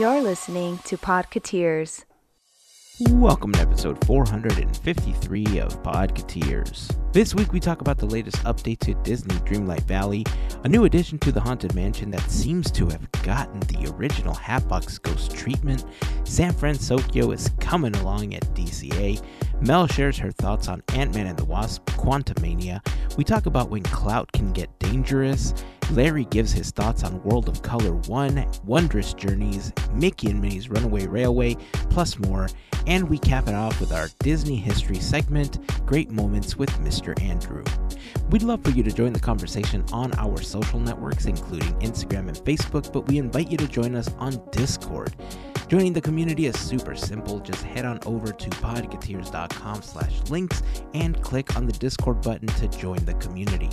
You're listening to Podcateers. Welcome to episode 453 of Podcateers. This week we talk about the latest update to Disney Dreamlight Valley, a new addition to the Haunted Mansion that seems to have gotten the original Hatbox Ghost treatment. San Fransokyo is coming along at DCA. Mel shares her thoughts on Ant-Man and the Wasp, Quantumania. We talk about when clout can get dangerous. Larry gives his thoughts on World of Color 1, Wondrous Journeys, Mickey and Minnie's Runaway Railway, plus more. And we cap it off with our Disney history segment, Great Moments with Mr. Andrew. We'd love for you to join the conversation on our social networks, including Instagram and Facebook, but we invite you to join us on Discord. Joining the community is super simple. Just head on over to podcateers.com slash links and click on the Discord button to join the community.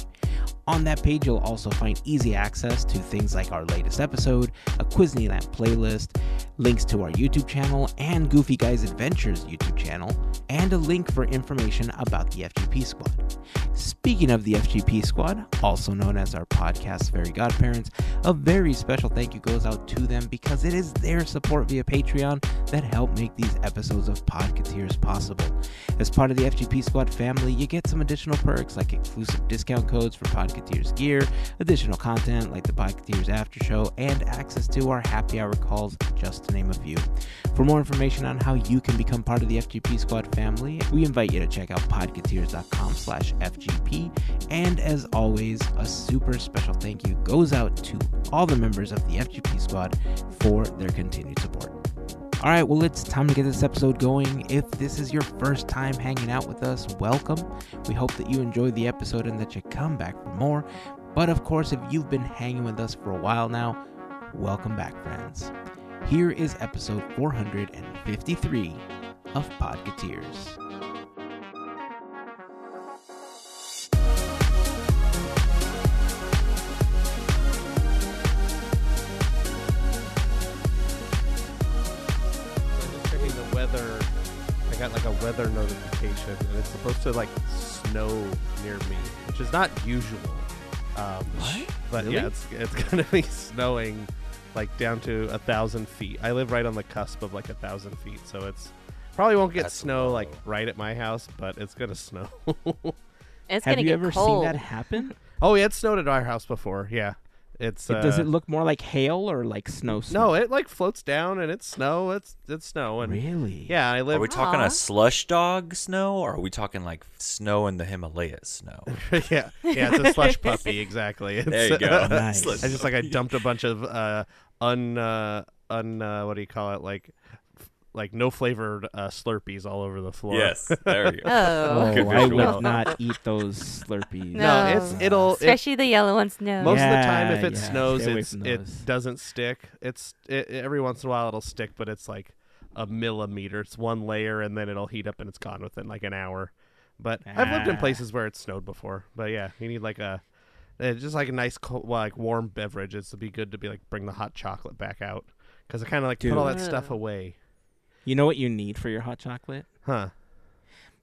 On that page, you'll also find easy access to things like our latest episode, a Quizneyland playlist, links to our YouTube channel and Goofy Guys Adventures YouTube channel, and a link for information about the FGP Squad. Speaking of the FGP Squad, also known as our podcast Fairy Godparents, a very special thank you goes out to them because it is their support via Patreon that helped make these episodes of Podcateers possible. As part of the FGP Squad family, you get some additional perks like exclusive discount codes for Podcateers gear, additional content like the Podcateers After Show, and access to our happy hour calls, just to name a few. For more information on how you can become part of the FGP Squad family, we invite you to check out podcateers.com slash FGP. And as always, a super special thank you goes out to all the members of the FGP Squad for their continued support. All right, well, it's time to get this episode going. If this is your first time hanging out with us, welcome. We hope that you enjoyed the episode and that you come back for more. But of course, if you've been hanging with us for a while now, welcome back, friends. Here is episode 453 of Podcateers. Got like a weather notification, and it's supposed to like snow near me, which is not usual. Um, What? But Really? yeah, it's it's gonna be snowing like down to a thousand feet. I live right on the cusp of like a thousand feet, so it's probably won't get That's snow like right at my house, but it's gonna snow. It's Have gonna you get ever cold. seen that happen? oh yeah, it snowed at our house before. Yeah, it's uh, Does it look more like hail or like snow? snow? no, it like floats down and it's snow. It's it's snow and really? yeah, I live. Are we talking Aw. a slush dog snow, or are we talking like snow in the Himalayas snow? yeah, yeah, it's a slush puppy. Exactly. It's, There you go. Nice. Slush I just like I dumped a bunch of uh un uh, un uh, what do you call it like f- like no flavored uh, Slurpees all over the floor. Yes, there you go. Oh, Oh, I visual. would not eat those Slurpees. No, it's it'll it, especially the yellow ones. No. most of the time if it yeah, snows it's it doesn't stick. It's it, every once in a while it'll stick, but it's like a millimeter. It's one layer and then it'll heat up and it's gone within like an hour. But I've lived in Ah. places where it snowed before. But yeah, you need like a uh, just like a nice cold, like warm beverage. It's to be good to be like bring the hot chocolate back out because I kind of like put all that Dude. stuff away. You know what you need for your hot chocolate? Huh.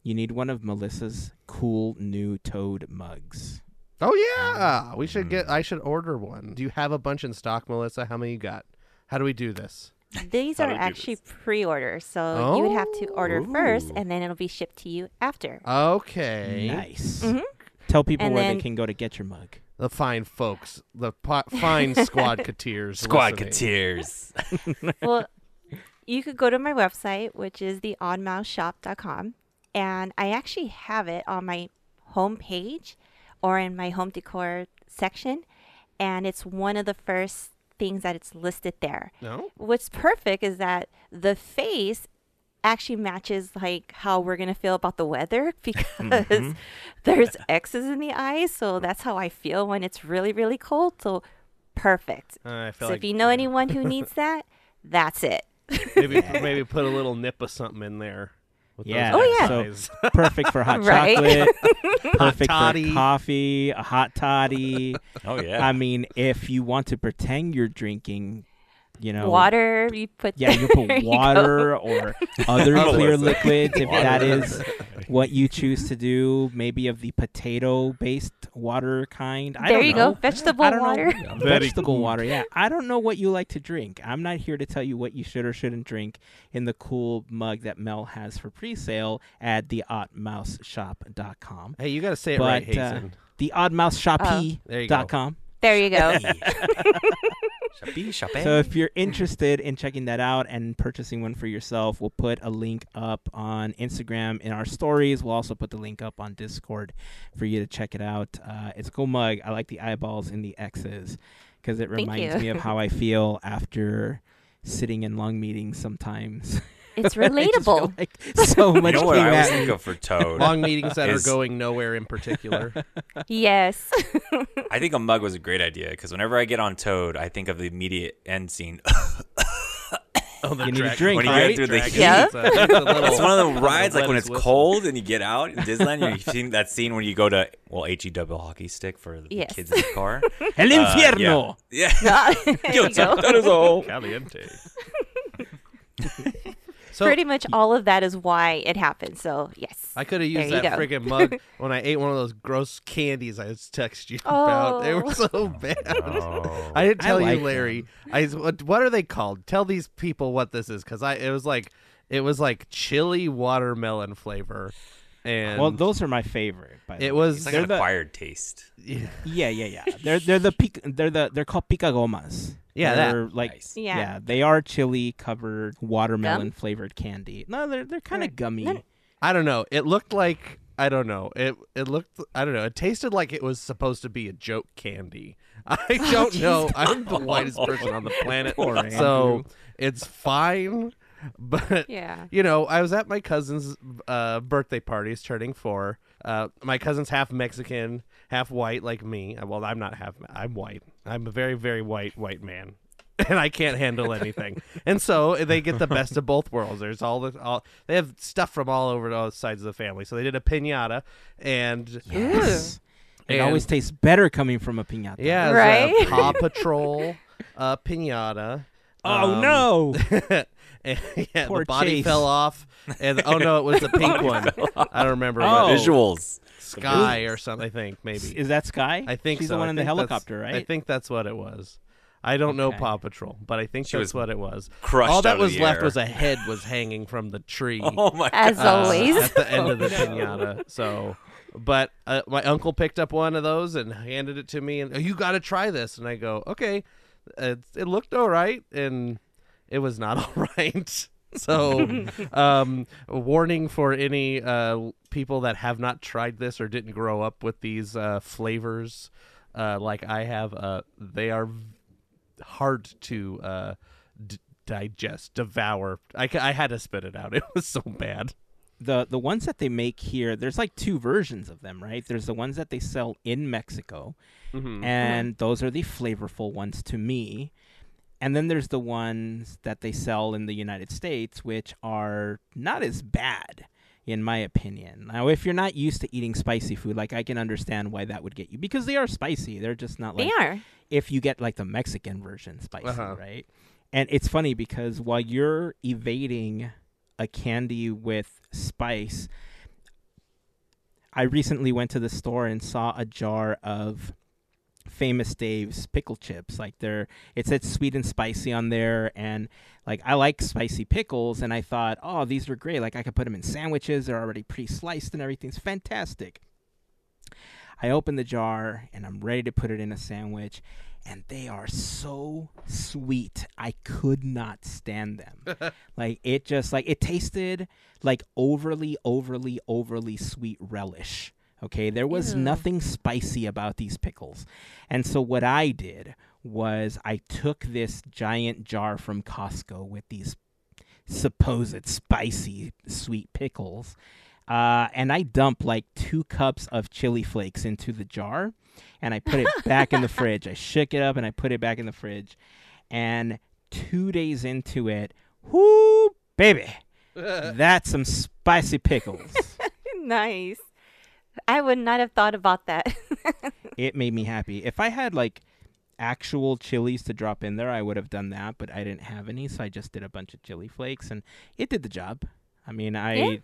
You need one of Melissa's cool new Toad mugs. Oh yeah, we should Mm. get. I should order one. Do you have a bunch in stock, Melissa? How many you got? How do we do this? These How are do we do actually this? pre-orders, so you would have to order first, Ooh. and then it'll be shipped to you after. Okay. Nice. Mhm. Tell people And where then- they can go to get your mug. The fine folks, the po- fine squad cateers. Squad listening. Tears. well, you could go to my website, which is theoddmouseshop.com, and I actually have it on my home page or in my home decor section, and it's one of the first things that it's listed there. No. what's perfect is that the face actually matches like how we're gonna feel about the weather because Mhm. there's X's in the eyes, so that's how I feel when it's really really cold. So perfect. Uh, So like if you know anyone who needs that, that's it. Maybe maybe put a little nip of something in there. with those Yeah. Oh, yeah. eyes. Perfect for hot Right? chocolate. Perfect toddy. for coffee, a hot toddy. Oh yeah. I mean, if you want to pretend you're drinking, you know, Water, you put Yeah, you there put you water or other Oh, clear liquids if that Water. is what you choose to do, maybe of the potato-based water kind. I there don't you know. go. Vegetable water. Vegetable cool. water, yeah. I don't know what you like to drink. I'm not here to tell you what you should or shouldn't drink in the cool mug that Mel has for pre-sale at theoddmouseshop.com. Hey, you got to say it But right, uh, Hazen. theoddmouseshop.com. There you go. There you go. Chappie, chappie. So if you're interested in checking that out and purchasing one for yourself, we'll put a link up on Instagram in our stories. We'll also put the link up on Discord for you to check it out. Uh, it's a cool mug. I like the eyeballs and the X's because it reminds me of how I feel after sitting in long meetings sometimes. It's I relatable. like so you know what I always at think of for Toad? Long meetings that are going nowhere in particular. yes. I think a mug was a great idea because whenever I get on Toad, I think of the immediate end scene. Oh, the You need a drink, When you right? get through the heat. Yeah. It's a- it's a little- It's one of the rides, like when it's whistle. cold and you get out in Disneyland. You've seen that scene when you go to well, he double hockey stick for the Yes. kids in the car. El Uh, infierno. yeah, there you Guilty. go. That is all. Caliente. So Pretty much all of that is why it happened. So yes. I could have used that go. friggin' mug when I ate one of those gross candies I texted texting you about. They were Oh. so bad. Oh. I didn't I tell like you, Larry. I what, what are they called? Tell these people what this is, because I it was like it was like chili watermelon flavor, and Well, those are my favorite. By the It way. was- It's like They're an the- acquired taste. yeah, Yeah, yeah, yeah. They're they're the pic- they're the they're called picagomas. Yeah, they're like Nice. yeah. Yeah. they are chili covered watermelon flavored candy. No, they're they're kind of Right. gummy. No, I don't know. It looked like I don't know. It it looked I don't know. It tasted like it was supposed to be a joke candy. I don't know. I'm the whitest person on the planet, so it's fine. But Yeah. you know, I was at my cousin's uh, birthday party. He's turning four. Uh, my cousin's half Mexican, half white, like me. Uh, Well, I'm not half. I'm white. I'm a very, very white white man, and I can't handle anything. and so they get the best of both worlds. There's all the all. They have stuff from all over all sides of the family. So they did a pinata, and Yes. It always tastes better coming from a piñata. yeah, Right? a Paw Patrol uh, pinata. Oh Um, no. and, yeah, Poor the body Chase. fell off, and oh no, it was the pink one. I don't remember. Oh. Visuals. Sky or something. I think maybe. Is that Sky? I think she's so. the one I in the helicopter, right? I think that's what it was. I don't know Paw Patrol, but I think She that's was what it was. crushed All out that of was the left air. was a head was hanging from the tree. Oh my As uh, always. at the end of the Oh, pinata. So, but uh, my uncle picked up one of those and handed it to me, and "Oh, you got to try this. And I go, okay. It, it looked all right, and it was not all right. So, um, warning for any uh, people that have not tried this or didn't grow up with these uh, flavors, uh, like I have. Uh, they are hard to uh, d- digest, devour. I, I had to spit it out. It was so bad. The the ones that they make here, there's like two versions of them, right? There's the ones that they sell in Mexico, Mm-hmm. and those are the flavorful ones to me. And then there's the ones that they sell in the United States, which are not as bad, in my opinion. Now, if you're not used to eating spicy food, like I can understand why that would get you because they are spicy. They're just not like They are. if you get like the Mexican version spicy, Uh-huh. right? And it's funny because while you're evading a candy with spice, I recently went to the store and saw a jar of famous Dave's pickle chips. Like they're it said sweet and spicy on there and like I like spicy pickles and I thought, "Oh, these are great. Like I could put them in sandwiches. They're already pre-sliced and everything's fantastic." I open the jar and I'm ready to put it in a sandwich and they are so sweet. I could not stand them. like it just like it tasted like overly overly overly sweet relish. Okay, there was Ew. nothing spicy about these pickles. And so what I did was I took this giant jar from Costco with these supposed spicy sweet pickles uh, and I dumped like two cups of chili flakes into the jar, and I put it back in the fridge. I shook it up and I put it back in the fridge. And two days into it, whoo, baby, that's some spicy pickles. nice. I would not have thought about that. it made me happy. If I had like actual chilies to drop in there, I would have done that, but I didn't have any, so I just did a bunch of chili flakes, and it did the job. I mean, I. Yeah.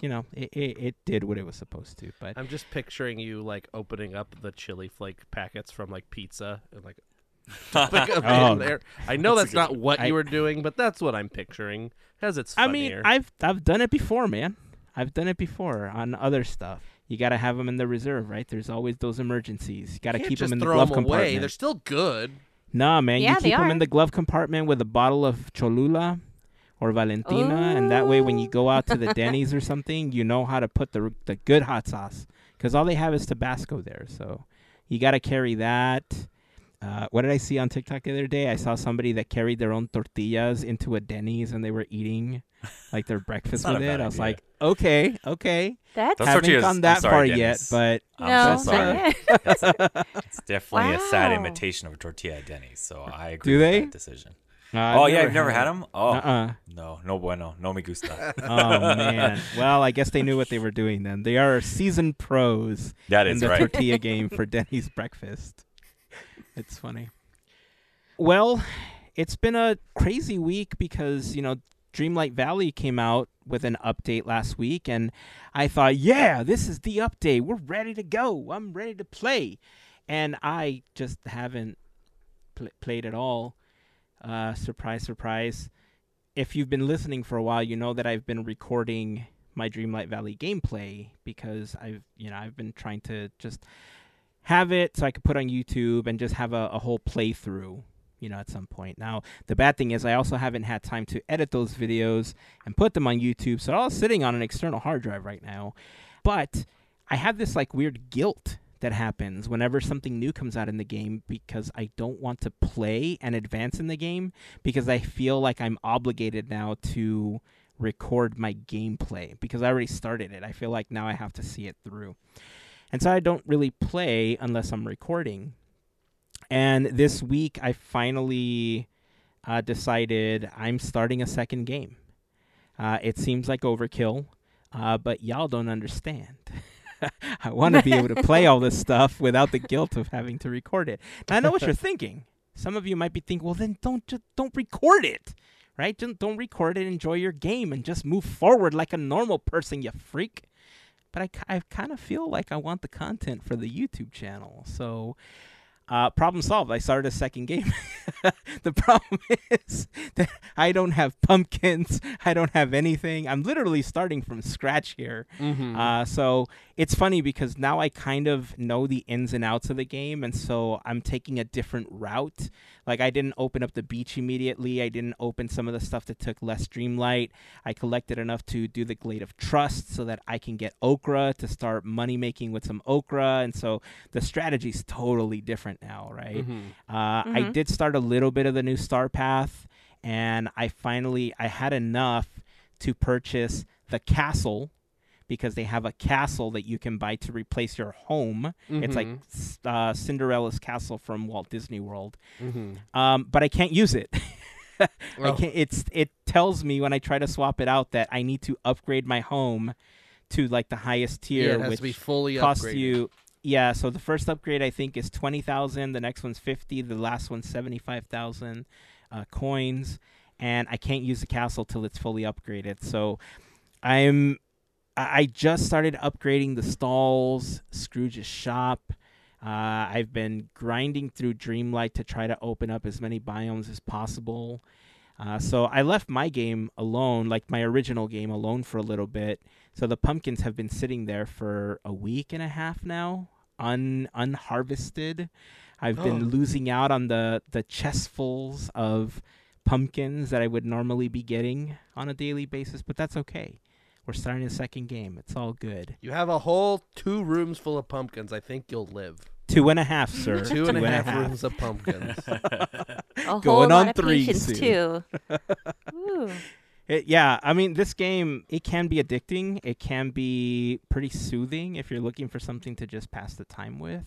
You know, it, it, it did what it was supposed to. But I'm just picturing you like opening up the chili flake packets from like pizza and like Oh. there. I know That's that's, a good not what I- you were doing, but that's what I'm picturing. Cause it's I mean, I've I've done it before, man. I've done it before on other stuff. You got to have them in the reserve, right? There's always those emergencies. You got to Can't keep them in the glove glove 'em compartment. away. They're still good. Nah, man, Yeah, you keep them in the glove compartment with a bottle of Cholula or Valentina, and that way, when you go out to the Denny's or something, you know how to put the the good hot sauce because all they have is Tabasco there. So you got to carry that. Uh, what did I see on TikTok the other day? I saw somebody that carried their own tortillas into a Denny's and they were eating like their breakfast with it. I was idea. like, okay, okay. That's Those Haven't tortillas- gone that sorry, far yet, but I'm no, so sorry. not. It's definitely a sad imitation of a tortilla at Denny's, so I agree Do with they? that decision. Uh, oh yeah, I've never had it. them? Oh Uh-uh. no, no bueno, no me gusta. Oh man. Well, I guess they knew what they were doing then. They are seasoned pros That in the right. tortilla game for Denny's breakfast. It's funny. Well, it's been a crazy week because, you know, Dreamlight Valley came out with an update last week and I thought, "Yeah, this is the update. We're ready to go. I'm ready to play." And I just haven't pl- played at all. Uh, surprise, surprise. If you've been listening for a while, you know that I've been recording my Dreamlight Valley gameplay because I've, you know, I've been trying to just have it so I could put on YouTube and just have a, a whole playthrough, you know, at some point. Now, the bad thing is I also haven't had time to edit those videos and put them on YouTube, so they're all sitting on an external hard drive right now. But I have this like weird guilt that happens whenever something new comes out in the game because I don't want to play and advance in the game because I feel like I'm obligated now to record my gameplay because I already started it. I feel like now I have to see it through. And so I don't really play unless I'm recording. And this week I finally uh, decided I'm starting a second game. Uh, it seems like overkill, uh, but y'all don't understand. I want to be able to play all this stuff without the guilt of having to record it. Now, I know what you're thinking. Some of you might be thinking, "Well, then don't just don't record it, right? Don't don't record it. Enjoy your game and just move forward like a normal person, you freak." But I, I kind of feel like I want the content for the YouTube channel, so uh, problem solved. I started a second game. the problem is that I don't have pumpkins. I don't have anything. I'm literally starting from scratch here. Mm-hmm. Uh, so it's funny because now I kind of know the ins and outs of the game, and so I'm taking a different route. Like I didn't open up the beach immediately. I didn't open some of the stuff that took less dreamlight. I collected enough to do the Glade of Trust so that I can get okra to start money making with some okra, and so the strategy's totally different now, right? Mm-hmm. Uh, I Mhm. did start a little bit of the new Star Path, and I finally I had enough to purchase the castle because they have a castle that you can buy to replace your home. It's like uh, Cinderella's castle from Walt Disney World, Mm-hmm. um, but I can't use it. I Oh. can't. It's it tells me when I try to swap it out that I need to upgrade my home to like the highest Yeah, tier, it has which to be fully costs upgraded. you yeah so the first upgrade i think is 20000 the next one's 50 the last one's 75000 uh, coins and i can't use the castle till it's fully upgraded so i'm i I just started upgrading the stalls scrooge's shop uh, i've been grinding through dreamlight to try to open up as many biomes as possible uh, so i left my game alone like my original game alone for a little bit so the pumpkins have been sitting there for a week and a half now, un unharvested. I've been Oh. losing out on the the chestfuls of pumpkins that I would normally be getting on a daily basis, but that's okay. We're starting a second game. It's all good. You have a whole two rooms full of pumpkins. I think you'll live. Two and a half, sir. Two and a half rooms of pumpkins. A whole Going lot on of three patience soon. too. It, yeah, I mean, this game it can be addicting. It can be pretty soothing if you're looking for something to just pass the time with.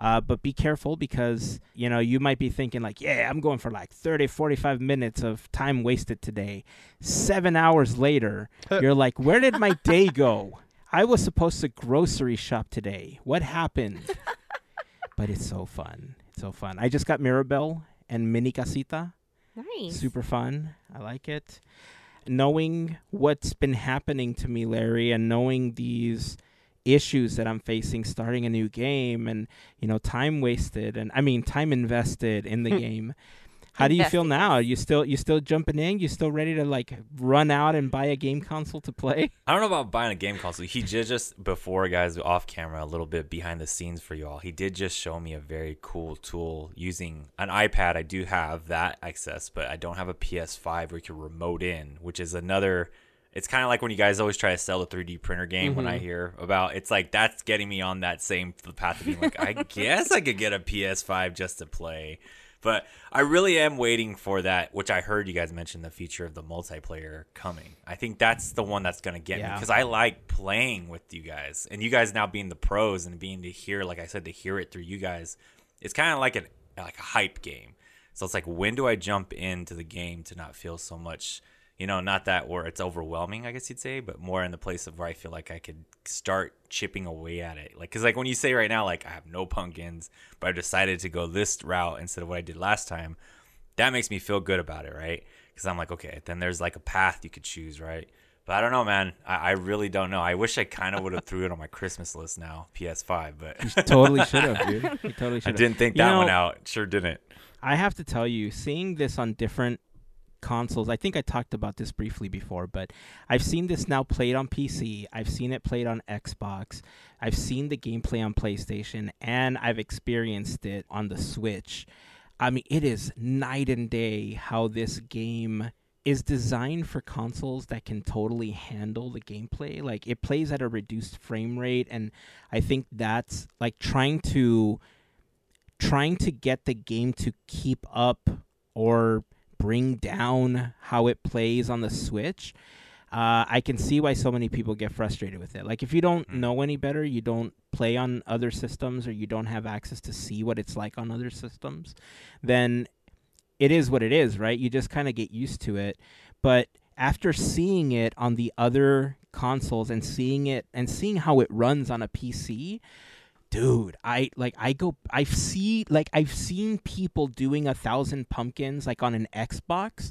Uh, but be careful because you know you might be thinking like, yeah, I'm going for like 30, 45 minutes of time wasted today. Seven hours later, you're like, where did my day go? I was supposed to grocery shop today. What happened? but it's so fun. It's so fun. I just got Mirabel and Mini Casita Nice. super fun. I like it. Knowing what's been happening to me, Larry, and knowing these issues that I'm facing starting a new game and you know time wasted and I mean time invested in the hmm. game. How do you feel now? yes. You still you still jumping in? You still ready to like run out and buy a game console to play? I don't know about buying a game console. He did just before, guys, off camera, a little bit behind the scenes for y'all. He did just show me a very cool tool using an iPad. I do have that access, but I don't have a PS5 where you can remote in, which is another. It's kind of like when you guys always try to sell the 3D printer game. When I mm-hmm. hear about, it's like that's getting me on that same path of being like, I guess I could get a PS5 just to play. But I really am waiting for that, which I heard you guys mention the feature of the multiplayer coming. I think that's the one that's going to get me because I like playing with you guys, and you guys now being the pros and being to hear, like I said, to hear it through you guys. It's kind of like an like a hype game. So it's like, when do I jump into the game to not feel so much? You know, not that where it's overwhelming, I guess you'd say, but more in the place of where I feel like I could start chipping away at it. Like, cause like when you say right now, like I have no pumpkins, but I decided to go this route instead of what I did last time, that makes me feel good about it, right? Because I'm like, okay, then there's like a path you could choose, right? But I don't know, man. I, I really don't know. I wish I kind of would have threw it on my Christmas list now, PS5, but you totally should have, dude. You totally should I didn't think You that know, one out. Sure didn't. I have to tell you, seeing this on different consoles, I think I talked about this briefly before, but I've seen this now played on PC. I've seen it played on Xbox. I've seen the gameplay on PlayStation, and I've experienced it on the Switch. I mean, it is night and day how this game is designed for consoles that can totally handle the gameplay. Like it plays at a reduced frame rate and I think that's like trying to trying to get the game to keep up or bring down how it plays on the Switch. Uh, I can see why so many people get frustrated with it. Like, if you don't know any better, you don't play on other systems, or you don't have access to see what it's like on other systems, then it is what it is, right? You just kind of get used to it. But after seeing it on the other consoles and seeing it and seeing how it runs on a PC, dude, I like I go I see like I've seen people doing a thousand pumpkins like on an Xbox,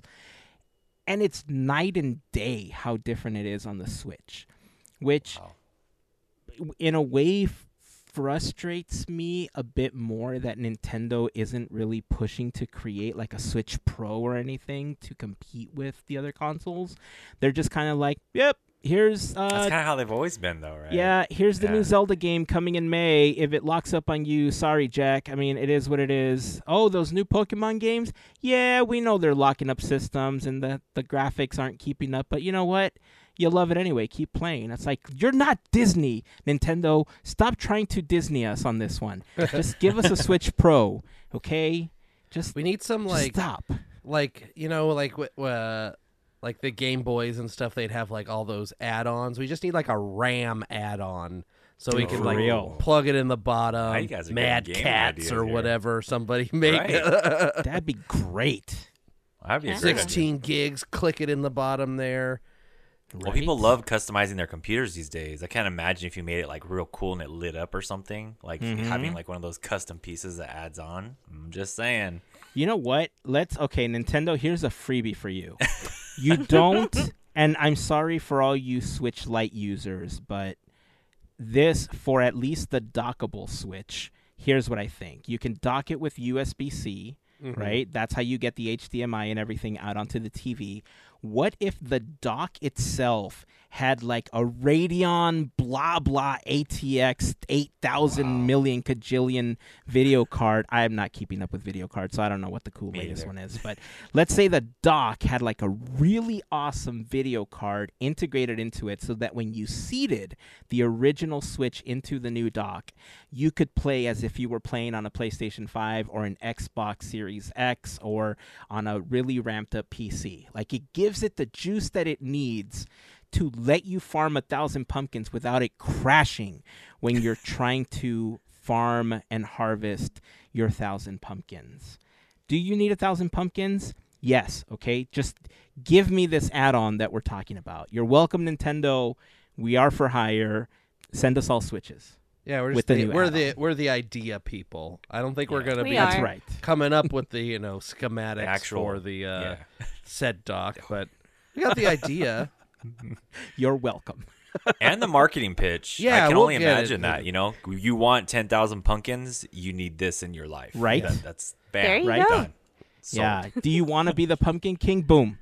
and it's night and day how different it is on the Switch, which Wow. in a way f- frustrates me a bit more that Nintendo isn't really pushing to create like a Switch Pro or anything to compete with the other consoles. They're just kind of like, yep, here's uh That's kind of how they've always been, though, right? yeah, here's the Yeah. new Zelda game coming in May. If it locks up on you, sorry, Jack. I mean, it is what it is. Oh, those new Pokemon games? Yeah, we know they're locking up systems and the, the graphics aren't keeping up, but you know what? You love it anyway. Keep playing. It's like, you're not Disney, Nintendo. Stop trying to Disney us on this one. Just give us a Switch Pro, okay? Just, We need some like stop. like you know like wh- uh like the Game Boys and stuff. They'd have like all those add-ons. We just need like a RAM add-on. So we For can like real. plug it in the bottom. you guys are Mad Catz or here. whatever somebody make. Right. That'd be great. That'd be a Yeah. great idea. 16 gigs. Click it in the bottom there. Well, people love customizing their computers these days. I can't imagine if you made it like real cool and it lit up or something, like Mhm. having like one of those custom pieces that adds on. I'm just saying. You know what? Let's okay, Nintendo, here's a freebie for you. You don't and I'm sorry for all you Switch Lite users, but this for at least the dockable Switch, here's what I think. You can dock it with USB-C, mm-hmm. right? That's how you get the HDMI and everything out onto the TV. What if the dock itself had like a Radeon blah blah ATX 8000 million kajillion video card? I am not keeping up with video cards, so I don't know what the cool Me latest either. one is. But let's say the dock had like a really awesome video card integrated into it so that when you seated the original Switch into the new dock, you could play as if you were playing on a PlayStation 5 or an Xbox Series X or on a really ramped up PC. Like it gives it the juice that it needs to let you farm a thousand pumpkins without it crashing when you're trying to farm and harvest your thousand pumpkins. Do you need a thousand pumpkins? Yes, okay? Just give me this add on that we're talking about. You're welcome, Nintendo. We are for hire. Send us all switches. Yeah, we're just the the, we're the add-on. we're the idea people. I don't think we're gonna We be are. That's right. coming up with the you know schematics actual- for the uh, yeah. said dock, but We got the idea. You're welcome. and the marketing pitch. Yeah, I can we'll only get it. imagine that. You know, you want ten thousand pumpkins, you need this in your life. Right. That- that's bam. There you Right? go. Done. Sold. Yeah. Do you want to be the Pumpkin King? Boom.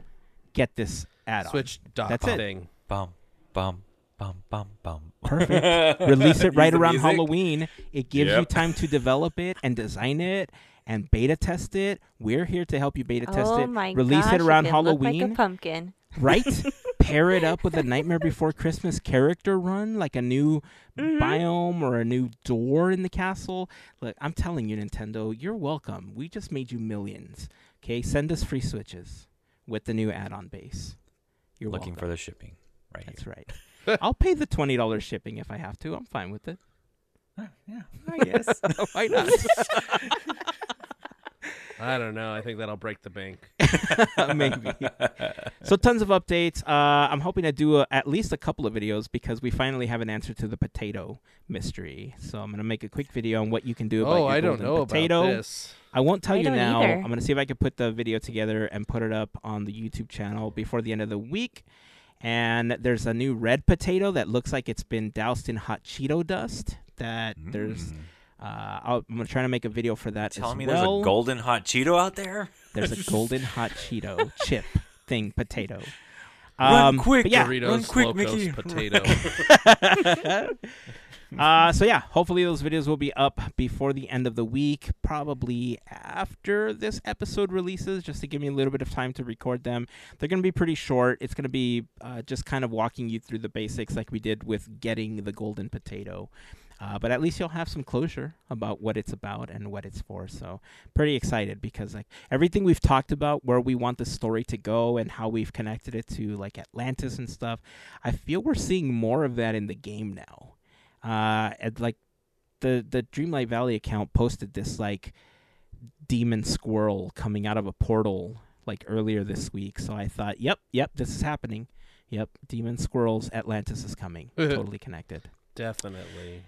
Get this add on. Switch dot That's it. thing. Bum bum bum bum bum. Perfect. Release it right around music. Halloween. It gives you time to develop it and design it and beta test it. We're here to help you beta test oh it. my Release gosh, it around you can look Halloween. like a pumpkin. right? Pair it up with a Nightmare Before Christmas character run, like a new Mm-hmm. biome or a new door in the castle. Look, I'm telling you, Nintendo, you're welcome. We just made you millions. Okay, send us free switches with the new add-on base. You're Looking for the shipping. Right That's here. right. I'll pay the twenty dollars shipping if I have to. I'm fine with it. Yeah, I guess. Why not? I don't know. I think that'll break the bank. Maybe. So tons of updates. Uh, I'm hoping to do a, at least a couple of videos because we finally have an answer to the potato mystery. So I'm gonna make a quick video on what you can do about the potato. Oh, your I don't know potato. about this. I won't tell I you now. either. I'm gonna see if I can put the video together and put it up on the YouTube channel before the end of the week. And there's a new red potato that looks like it's been doused in hot Cheeto dust. That there's. Mm. Uh, I'll, I'm trying to make a video for that Telling me well. there's a golden hot Cheeto out there? There's a golden hot Cheeto chip thing potato. Run Um, quick, but yeah. Doritos run quick, Locos Mickey. potato. Uh, so yeah, hopefully those videos will be up before the end of the week, probably after this episode releases, just to give me a little bit of time to record them. They're gonna be pretty short. It's gonna be uh, just kind of walking you through the basics, like we did with getting the golden potato. Uh, but at least you'll have some closure about what it's about and what it's for. So pretty excited because like everything we've talked about, where we want the story to go and how we've connected it to like Atlantis and stuff, I feel we're seeing more of that in the game now. Uh, and like the the Dreamlight Valley account posted this like demon squirrel coming out of a portal like earlier this week. So I thought, yep, yep, this is happening. Yep, demon squirrels, Atlantis is coming. totally connected. Definitely.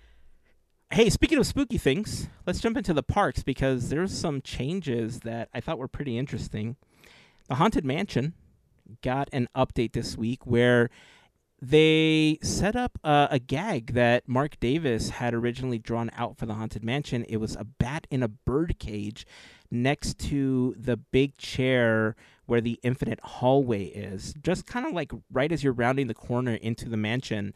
Hey, speaking of spooky things, let's jump into the parks because there's some changes that I thought were pretty interesting. The Haunted Mansion got an update this week where they set up a gag that Marc Davis had originally drawn out for the Haunted Mansion. It was a bat in a bird cage next to the big chair where the infinite hallway is, just kind of like right as you're rounding the corner into the mansion.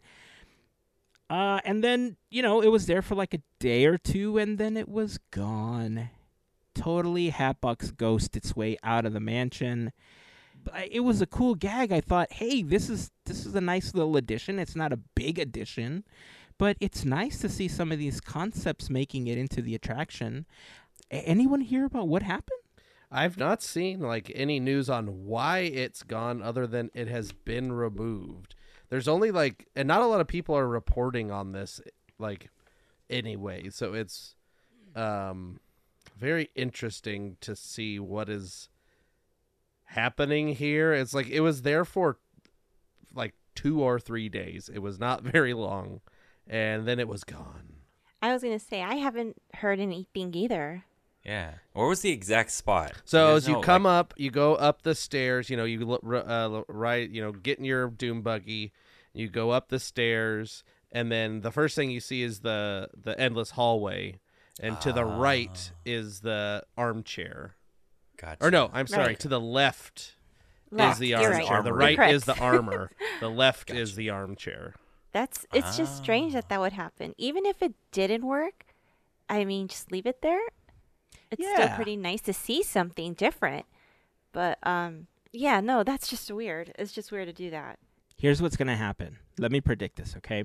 Uh, and then, you know, it was there for like a day or two and then it was gone. Totally Hatbox ghost its way out of the mansion. But it was a cool gag. I thought, hey, this is this is a nice little addition. It's not a big addition, but it's nice to see some of these concepts making it into the attraction. A- anyone hear about what happened? I've not seen like any news on why it's gone other than it has been removed. There's only like and not a lot of people are reporting on this like anyway. So it's um very interesting to see what is happening here. It's like it was there for like 2 or 3 days. It was not very long and then it was gone. I was gonna say I haven't heard anything either. Yeah. Where was the exact spot? So as you know, come like- up, you go up the stairs. You know, you look uh, right. You know, get in your doom buggy. You go up the stairs, and then the first thing you see is the the endless hallway, and to the right Ah. is the armchair. Gotcha. Or no, I'm sorry. Right. To the left, Left, is the armchair. right. The right correct. is the armor. the left Gotcha. is the armchair. That's it's just strange Ah. that that would happen. Even if it didn't work, I mean, just leave it there. It's still pretty nice to see something different. But um, yeah, no, that's just weird. It's just weird to do that. Here's what's going to happen. Let me predict this, okay?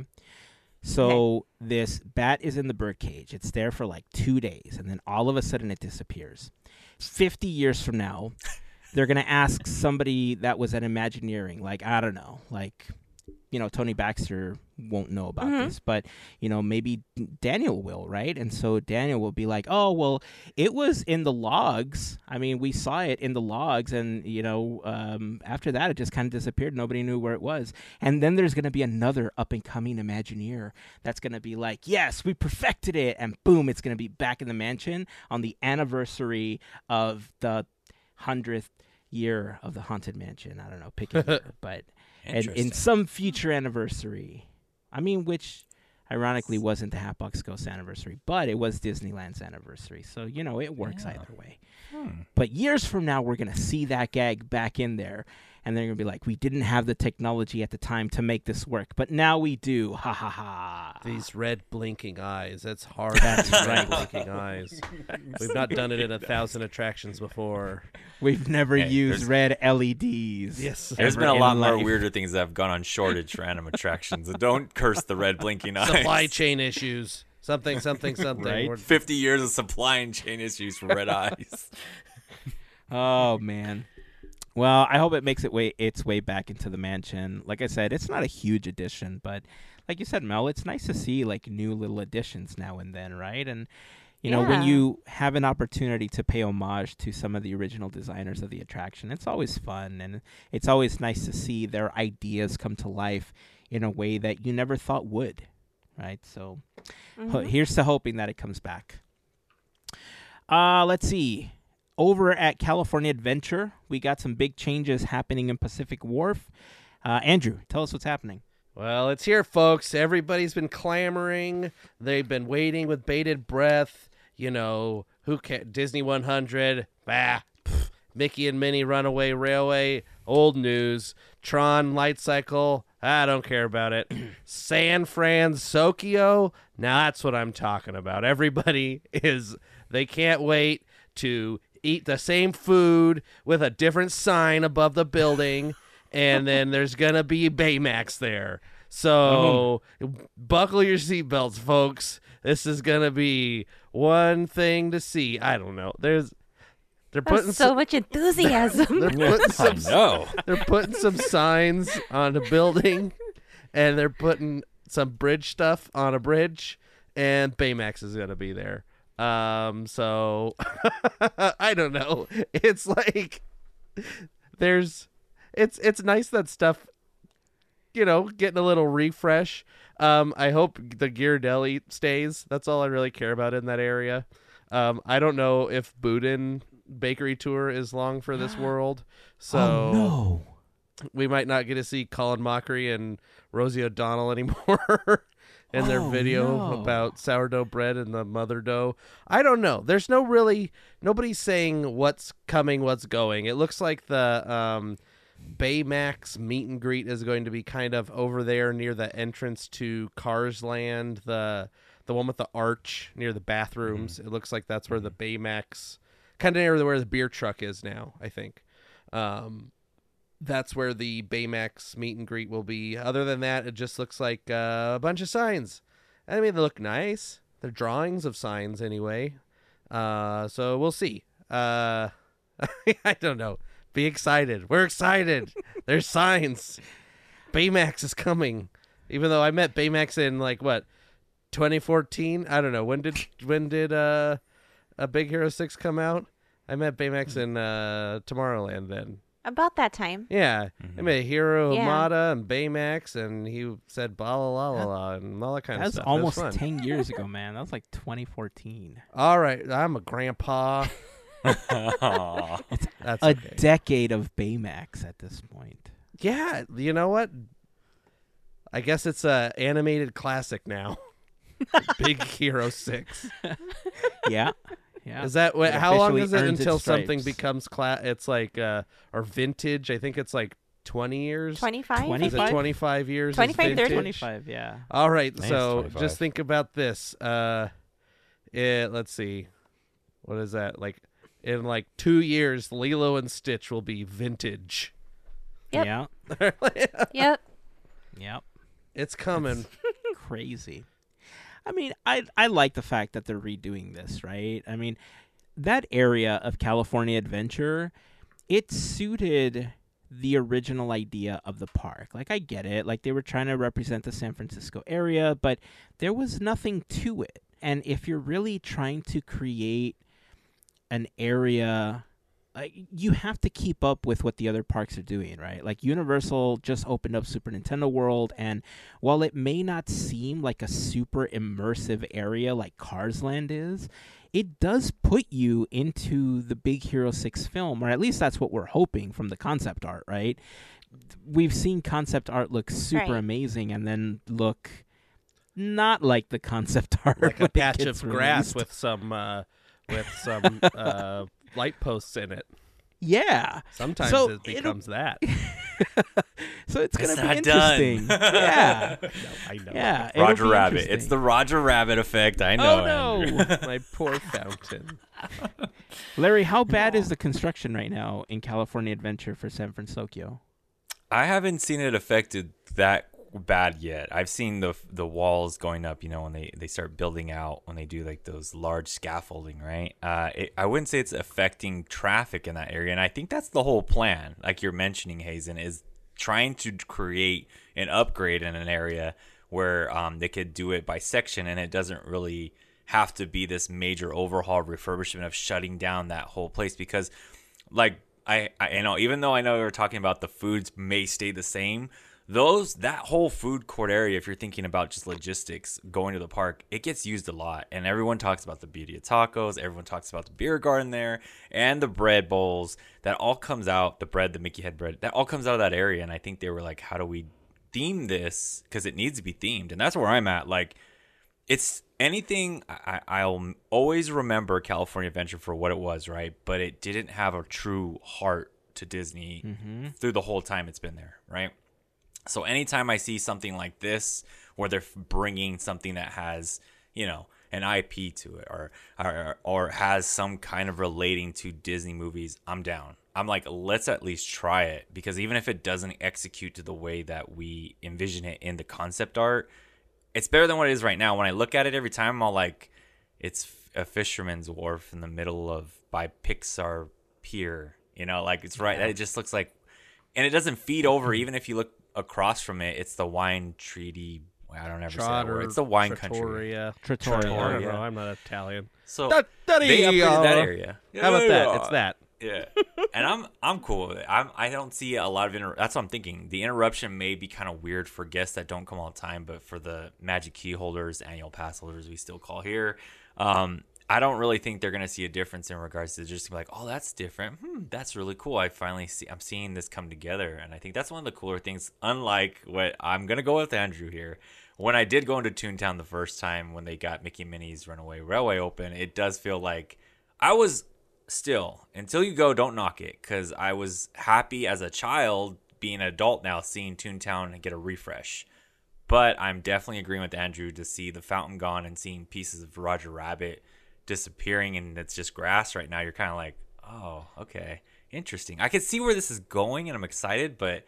So this bat is in the bird cage. It's there for like two days, and then all of a sudden it disappears. Fifty years from now, they're gonna ask somebody that was at Imagineering, like I don't know, like you know Tony Baxter won't know about Mhm. this, but you know maybe Daniel will, right? And so Daniel will be like, "Oh, well, it was in the logs. I mean, we saw it in the logs, and you know, um, after that, it just kind of disappeared. Nobody knew where it was. And then there's going to be another up and coming Imagineer that's going to be like, "Yes, we perfected it," and boom, it's going to be back in the mansion on the anniversary of the hundredth year of the Haunted Mansion. I don't know, pick a year, but and in some future anniversary. I mean, which ironically wasn't the Hatbox Ghost anniversary, but it was Disneyland's anniversary. So, you know, it works Yeah. either way. Hmm. But years from now, we're going to see that gag back in there. And they're going to be like, we didn't have the technology at the time to make this work, but now we do. Ha ha ha. These red blinking eyes. That's hard. That's Red right. blinking eyes. We've not done it in a thousand attractions before. We've never Hey, used red LEDs. Yes. There's been a in lot more life. weirder things that have gone on shortage for anime attractions. Don't curse the red blinking eyes. Supply chain issues. Something, something, something. Right. We're- 50 years of supply and chain issues for red eyes. Oh man. Well, I hope it makes it way its way back into the mansion. Like I said, it's not a huge addition, but like you said, Mel, it's nice to see like new little additions now and then, right? And you know, when you have an opportunity to pay homage to some of the original designers of the attraction, it's always fun and it's always nice to see their ideas come to life in a way that you never thought would, right? So, Mhm. here's to hoping that it comes back. Uh, let's see. Over at California Adventure, we got some big changes happening in Pacific Wharf. Uh, Andrew, tell us what's happening. Well, it's here, folks. Everybody's been clamoring. They've been waiting with bated breath. You know, who can Disney 100? Bah. pff, Mickey and Minnie Runaway Railway, old news. Tron Light Cycle, I don't care about it. San Fran Fransokyo, now that's what I'm talking about. Everybody is, they can't wait to eat the same food with a different sign above the building. and then there's going to be Baymax there. So mm-hmm. buckle your seatbelts, folks. This is going to be one thing to see. I don't know. There's, they're putting That's so some, much enthusiasm. they're putting some no. they're putting some signs on a building and they're putting some bridge stuff on a bridge and Baymax is going to be there. Um so I don't know. It's like there's it's it's nice that stuff you know, getting a little refresh. Um I hope the gear Ghirardelli stays. That's all I really care about in that area. Um I don't know if Boudin Bakery Tour is long for this world. So oh no. we might not get to see Colin Mochrie and Rosie O'Donnell anymore in their Oh, video no. about sourdough bread and the mother dough. I don't know. There's no really nobody's saying what's coming, what's going. It looks like the um, Baymax meet and greet is going to be kind of over there near the entrance to Cars Land, the the one with the arch near the bathrooms. It looks like that's where the Baymax kind of near where the beer truck is now, I think. Um, that's where the Baymax meet and greet will be. Other than that, it just looks like uh, a bunch of signs. I mean, they look nice. They're drawings of signs anyway. Uh, so we'll see. Uh, I don't know. Be excited. We're excited. There's signs. Baymax is coming. Even though I met Baymax in like what 2014. I don't know when did when did uh a Big Hero Six come out. I met Baymax in uh Tomorrowland then. About that time. Yeah, I met Hiro Yeah. Hamada and Baymax, and he said blah la la la la and all that kind That of stuff. almost it was fun. 10 years ago, man. That was like 2014. All right, I'm a grandpa. Aw. That's A okay. decade of Baymax at this point. yeah, you know what? I guess it's a animated classic now. Big Hero Six. Yeah. Yeah. Is that what? It How long officially is it until something becomes class? It's like uh or vintage. I think it's like twenty years. 25? Twenty- Is it 25? twenty five years? 25, 30? 25, yeah. All right, Nice, so 25. just think about this. Uh, it, let's see, what is that like? In like two years, Lilo and Stitch will be vintage. Yep. Yeah. Yep. Yep. it's coming. crazy. I mean, I I like the fact that they're redoing this, right? I mean, that area of California Adventure, it suited the original idea of the park. Like I get it, like they were trying to represent the San Francisco area, but there was nothing to it. And if you're really trying to create an area like you have to keep up with what the other parks are doing, right? Like Universal just opened up Super Nintendo World and while it may not seem like a super immersive area like Cars Land is, it does put you into the Big Hero 6 film, or at least that's what we're hoping from the concept art, right? We've seen concept art look super Right. amazing and then look not like the concept art. like a patch gets of grass with some uh, with some uh, light posts in it. Yeah. Sometimes So it becomes that. So it's going It's to be not done. interesting. yeah. No, I know. Yeah. Roger Rabbit. It's the Roger Rabbit effect. I know. Oh, no. My poor fountain. Larry, how bad is the construction right now in California Adventure for San Francisco? I haven't seen it affected that bad yet. I've seen the the walls going up. You know, when they they start building out when they do like those large scaffolding, right? Uh, it, I wouldn't say it's affecting traffic in that area, and I think that's the whole plan. Like you're mentioning, Hazen is trying to create an upgrade in an area where um, they could do it by section, and it doesn't really have to be this major overhaul refurbishment of shutting down that whole place because like I, I know even though I know we are talking about the foods may stay the same, those that whole food court area, if you're thinking about just logistics going to the park, it gets used a lot. And everyone talks about the beauty of tacos, everyone talks about the beer garden there and the bread bowls. That all comes out, the bread, the Mickey head bread, that all comes out of that area. And I think they were like, how do we theme this? Because it needs to be themed. And that's where I'm at. Like it's anything I, I'll always remember California Adventure for what it was, right? But it didn't have a true heart to Disney mm-hmm. through the whole time it's been there, right? So anytime I see something like this, where they're bringing something that has, you know, an IP to it, or or or has some kind of relating to Disney movies, I'm down. I'm like, let's at least try it because even if it doesn't execute to the way that we envision it in the concept art, it's better than what it is right now. When I look at it every time, I'm all like, it's a fisherman's wharf in the middle of by Pixar Pier. You know, like it's right. It just looks like, and it doesn't feed over. Mm-hmm. Even if you look across from it, it's the wine treaty. I don't ever say that word. It's the wine country. Trattoria. Trattoria. I don't know. I'm not Italian. So Da- da- they upgraded that area. How about that? It's that. Yeah, and I'm I'm cool with it. I'm I don't see a lot of inter- that's what I'm thinking. The interruption may be kind of weird for guests that don't come all the time, but for the Magic Key holders, annual pass holders, we still call here. Um, I don't really think they're gonna see a difference in regards to just be like, oh, that's different. Hmm, that's really cool. I finally see I'm seeing this come together, and I think that's one of the cooler things. Unlike what I'm gonna go with Andrew here. When I did go into Toontown the first time when they got Mickey Minnie's Runaway Railway open, it does feel like I was still until you go don't knock it because i was happy as a child being an adult now seeing toontown and get a refresh but i'm definitely agreeing with andrew to see the fountain gone and seeing pieces of roger rabbit disappearing and it's just grass right now you're kind of like oh okay interesting i can see where this is going and i'm excited but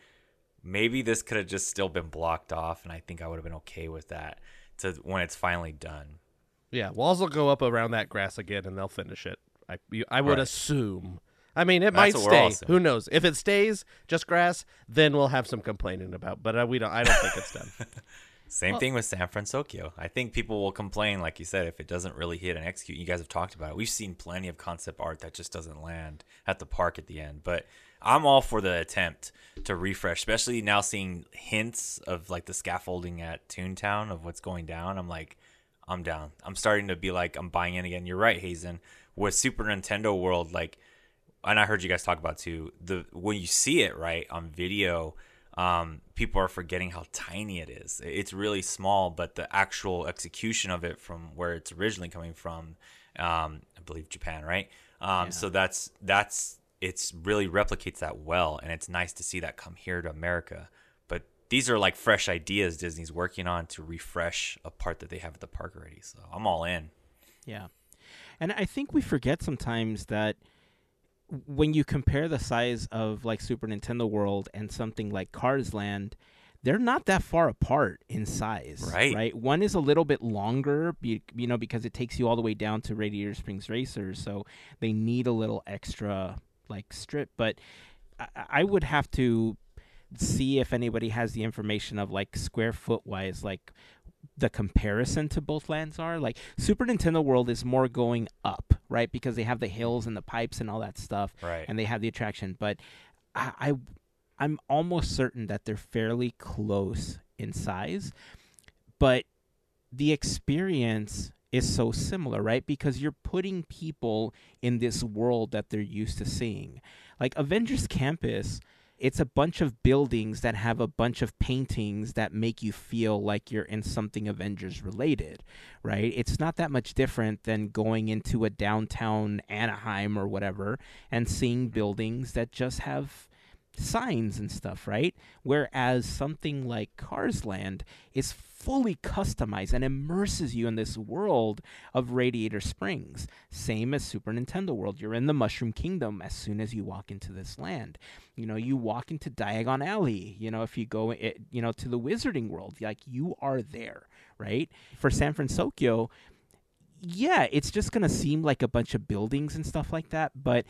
maybe this could have just still been blocked off and i think i would have been okay with that to when it's finally done Yeah, walls will go up around that grass again, and they'll finish it. I you, I would Right. assume. I mean, it That's might what we're all stay. Who knows? If it stays just grass, then we'll have some complaining about. But uh, we don't. I don't think it's done. Same thing with San Fransokyo. I think people will complain, like you said, if it doesn't really hit and execute. You guys have talked about it. We've seen plenty of concept art that just doesn't land at the park at the end. But I'm all for the attempt to refresh, especially now seeing hints of like the scaffolding at Toontown of what's going down. I'm like, I'm down. I'm starting to be like, I'm buying in again. You're right, Hazen. With Super Nintendo World, like, and I heard you guys talk about too. The when you see it right on video, um, people are forgetting how tiny it is. It's really small, but the actual execution of it from where it's originally coming from, um, I believe Japan, right? Um, So that's that's it's really replicates that well, and it's nice to see that come here to America. But these are like fresh ideas Disney's working on to refresh a part that they have at the park already. So I'm all in. Yeah. And I think we forget sometimes that when you compare the size of like Super Nintendo World and something like Cars Land, they're not that far apart in size. Right. Right. One is a little bit longer, be, you know, because it takes you all the way down to Radiator Springs Racers, so they need a little extra like strip. But I, I would have to see if anybody has the information of like square foot wise, like the comparison to both lands are. Like Super Nintendo World is more going up, right? Because they have the hills and the pipes and all that stuff, Right. and they have the attraction. But I, I I'm almost certain that they're fairly close in size, but the experience is so similar, right? Because you're putting people in this world that they're used to seeing. Like Avengers Campus, it's a bunch of buildings that have a bunch of paintings that make you feel like you're in something Avengers related, right? It's not that much different than going into a downtown Anaheim or whatever and seeing mm-hmm. buildings that just have signs and stuff, right? Whereas something like Cars Land is fully customized and immerses you in this world of Radiator Springs. Same as Super Nintendo World. You're in the Mushroom Kingdom as soon as you walk into this land. You know, you walk into Diagon Alley. You know, if you go, it, you know, to the Wizarding World, like you are there, right? For San Fransokyo, yeah, it's just going to seem like a bunch of buildings and stuff like that, but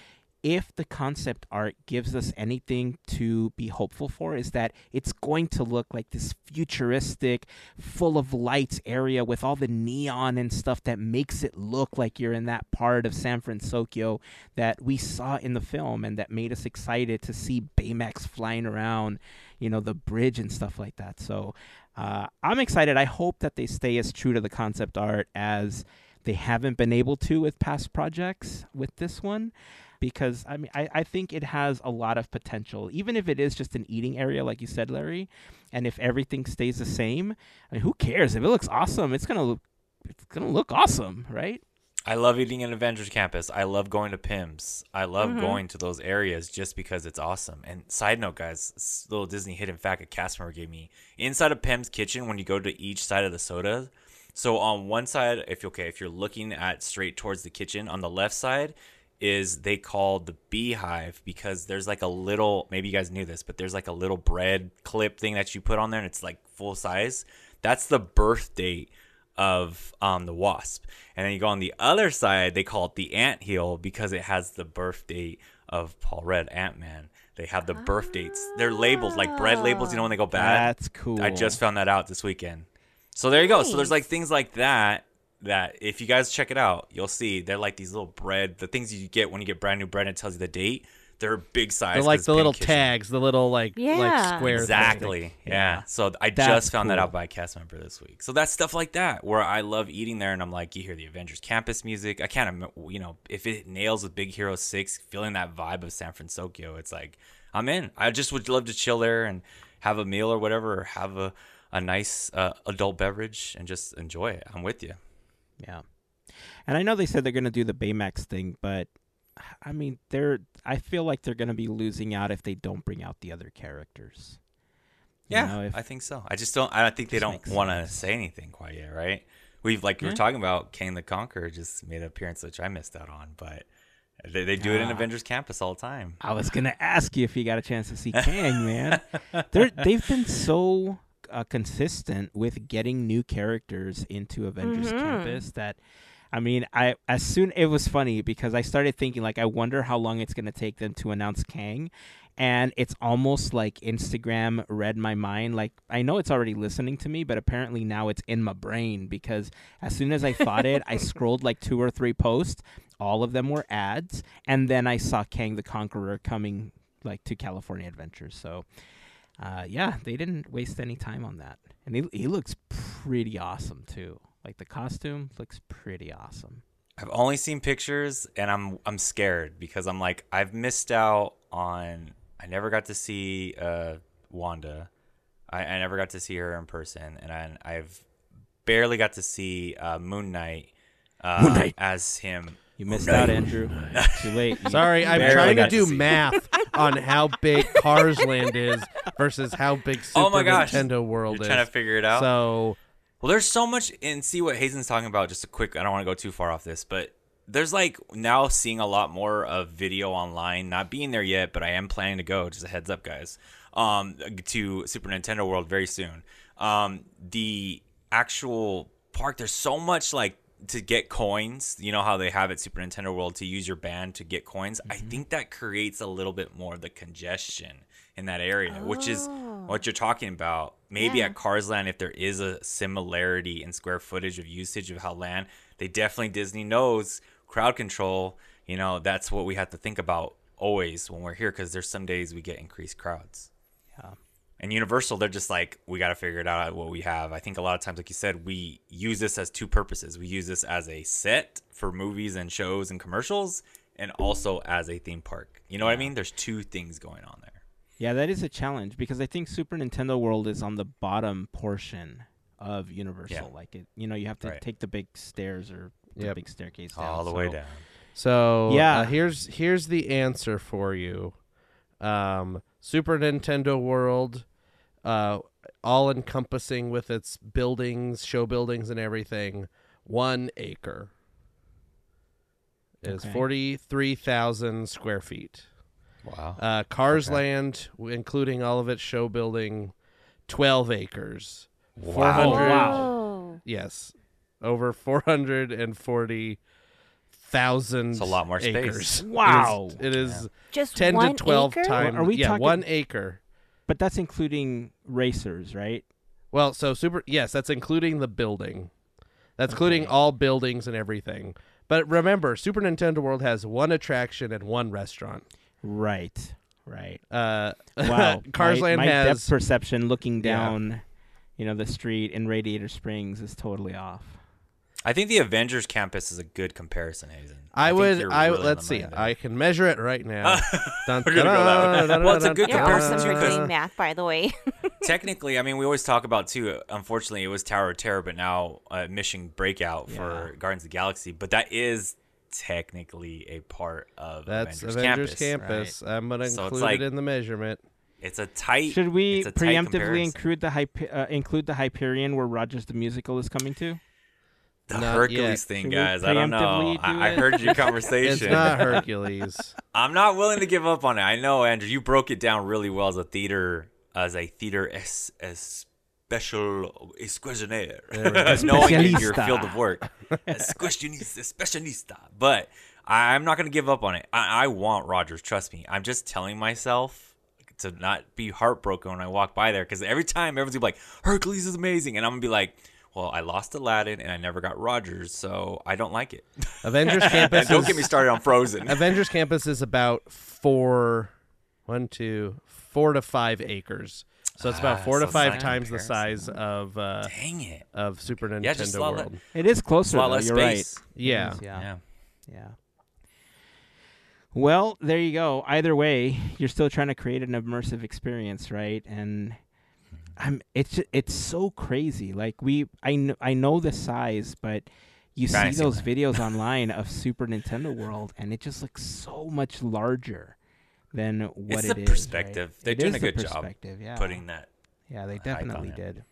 if the concept art gives us anything to be hopeful for is that it's going to look like this futuristic full of lights area with all the neon and stuff that makes it look like you're in that part of San Fransokyo that we saw in the film and that made us excited to see Baymax flying around, you know, the bridge and stuff like that. So uh, I'm excited. I hope that they stay as true to the concept art as they haven't been able to with past projects with this one because I mean I, I think it has a lot of potential, even if it is just an eating area, like you said, Larry, and if everything stays the same. I mean, who cares if it looks awesome? It's gonna look it's gonna look awesome, right? I love eating at Avengers Campus. I love going to Pym's. I love Mm-hmm. going to those areas just because it's awesome. And side note, guys, little Disney hidden fact a cast member gave me inside of Pym's kitchen when you go to each side of the soda. So on one side, if okay, if you're looking at straight towards the kitchen, on the left side is they call the beehive because there's like a little maybe you guys knew this, but there's like a little bread clip thing that you put on there and it's like full size. That's the birth date of um, the wasp. And then you go on the other side, they call it the ant heel because it has the birth date of Paul Rudd, Ant Man. They have the birth dates. They're labeled like bread labels, you know, when they go bad. That's cool. I just found that out this weekend. So there you go. So there's like things like that that if you guys check it out, you'll see they're like these little bread, the things you get when you get brand new bread and it tells you the date. They're big size. They're 'cause like the little Kitchen. tags, the little like Yeah. like square. thing. Exactly. Yeah. So I That's just found that out by a cast member this week. So that's stuff like that where I love eating there, and I'm like, you hear the Avengers campus music. I can't, you know, if it nails with Big Hero Six, feeling that vibe of San Fransokyo, it's like I'm in. I just would love to chill there and have a meal or whatever, or have a a nice uh, adult beverage and just enjoy it. I'm with you. Yeah. And I know they said they're going to do the Baymax thing, but I mean, they're I feel like they're going to be losing out if they don't bring out the other characters. You Yeah, know, if- I think so. I just don't. I don't think they don't want to say anything quite yet, right? We've like Yeah. were talking about Kang the Conqueror just made an appearance, which I missed out on, but they, they do it in Ah. Avengers Campus all the time. I was gonna ask you if you got a chance to see Kang, man. They're they've been so uh, consistent with getting new characters into Avengers Mhm. Campus that. I mean, I as soon it was funny because I started thinking like I wonder how long it's gonna take them to announce Kang, and it's almost like Instagram read my mind. Like I know it's already listening to me, but apparently now it's in my brain because as soon as I thought it, I scrolled like two or three posts. All of them were ads, and then I saw Kang the Conqueror coming like to California Adventures. So, uh, yeah, they didn't waste any time on that, and he he looks pretty awesome too. Like the costume looks pretty awesome. I've only seen pictures, and I'm I'm scared because I'm like I've missed out on. I never got to see uh, Wanda. I, I never got to see her in person, and I, I've barely got to see uh, Moon Knight, uh, Moon Knight. as him. You missed out, Andrew. Too late. You Sorry, I'm Barely trying to got to do see. math on how big Cars Land is versus how big Super Oh my gosh. Nintendo World You're is. trying to figure it out. So Well, there's so much, and see what Hazen's talking about. Just a quick, I don't want to go too far off this, but there's like now seeing a lot more of video online. Not being there yet, but I am planning to go. Just a heads up, guys. Um, to Super Nintendo World very soon. Um, the actual park, there's so much like to get coins. You know how they have at Super Nintendo World to use your band to get coins. I mm-hmm. think that creates a little bit more of the congestion in that area, which is what oh. you're talking about. Maybe Yeah. at Cars Land, if there is a similarity in square footage of usage of how land, they definitely Disney knows crowd control. You know, that's what we have to think about always when we're here because there's some days we get increased crowds. And Universal, they're just like, we got to figure it out what we have. I think a lot of times, like you said, we use this as two purposes. We use this as a set for movies and shows and commercials, and also as a theme park. You know what I mean? There's two things going on there. Yeah, that is a challenge because I think Super Nintendo World is on the bottom portion of Universal. Yeah. Like it, you know, you have to Right. take the big stairs or the Yep. big staircase down. All the way down. So Yeah. uh, here's here's the answer for you. Um, Super Nintendo World, uh, all encompassing with its buildings, show buildings, and everything, one acre is Okay. forty three thousand square feet. Wow. Uh, Cars Okay. Land, including all of its show building, twelve acres. Wow. 400 wow. Oh. Yes, over four hundred and forty thousand. It's a lot more space. acres. Wow. It is, it is Just ten one to twelve acre? times. Are we yeah, talking- one acre. But that's including racers, right? Well, so super. Yes, that's including the building. That's including all buildings and everything. But remember, Super Nintendo World has one attraction and one restaurant. Right. Right. Uh, Wow. Cars my, Land my has depth perception looking Yeah. down, you know, the street in Radiator Springs is totally off. I think the Avengers campus is a good comparison, Hazen. I, think would. you're I really let's see. I can measure it right now. Dun, We're gonna go that way. dun, dun, Well, it's a dun, good You're dun, awesome comparison, for too, 'cause- doing math, by the way. Technically, I mean, we always talk about too. Unfortunately, it was Tower of Terror, but now uh, Mission Breakout for Yeah. Guardians of the Galaxy. But that is technically a part of That's Avengers, Avengers Campus. Campus. I'm gonna So include like- it in the measurement. It's a tight. Should we it's tight preemptively include the Hype- uh, include the Hyperion where Rogers the musical is coming to? The Not Hercules yet. thing, guys? I don't know. do I, I heard your conversation. It's conversation. not Hercules. I'm not willing to give up on it. I know, Andrew. You broke it down really well as a theater, as a theater es, es special questionnaire, knowing in your field of work, questionista, specialista. But I, I'm not going to give up on it. I, I want Rogers. Trust me. I'm just telling myself to not be heartbroken when I walk by there because every time everyone's gonna be like, Hercules is amazing, and I'm gonna be like. Well, I lost Aladdin and I never got Rogers, so I don't like it. Avengers Campus. and don't is- get me started on Frozen. Avengers Campus is about four, one, two, four to five acres. So it's about Ah, four to so five not times the size of uh, Dang it! of Super Nintendo Yeah, just World. le- It is closer. a lot though, less You're space. right. Yeah. is, yeah. Yeah. Yeah. Well, there you go. Either way, you're still trying to create an immersive experience, right? And I'm it's it's so crazy. Like we I kn- I know the size, but you see those videos online of Super Nintendo World and it just looks so much larger than what It's it the is, perspective. right? They're It doing a good job yeah. putting that. Yeah, they definitely it. did.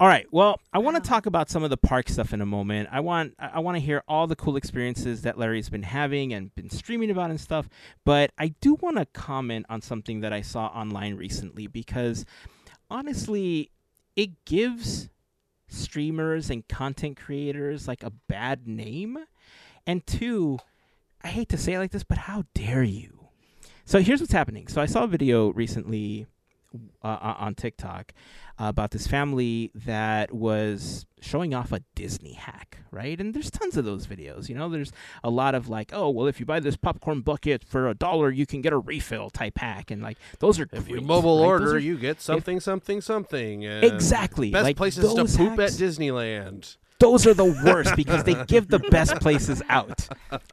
All right. Well, I want to talk about some of the park stuff in a moment. I want I want to hear all the cool experiences that Larry's been having and been streaming about and stuff. But I do want to comment on something that I saw online recently because honestly, it gives streamers and content creators like a bad name. And two, I hate to say it like this, but how dare you? So here's what's happening. So I saw a video recently uh, uh, on TikTok uh, about this family that was showing off a Disney hack, right? And there's tons of those videos. You know, there's a lot of like, oh, well, if you buy this popcorn bucket for a dollar, you can get a refill type hack, and like those are If you mobile right? Order, are- you get something, something, something. and Exactly, Best like places to poop hacks- at Disneyland. Those are the worst because they give the best places out.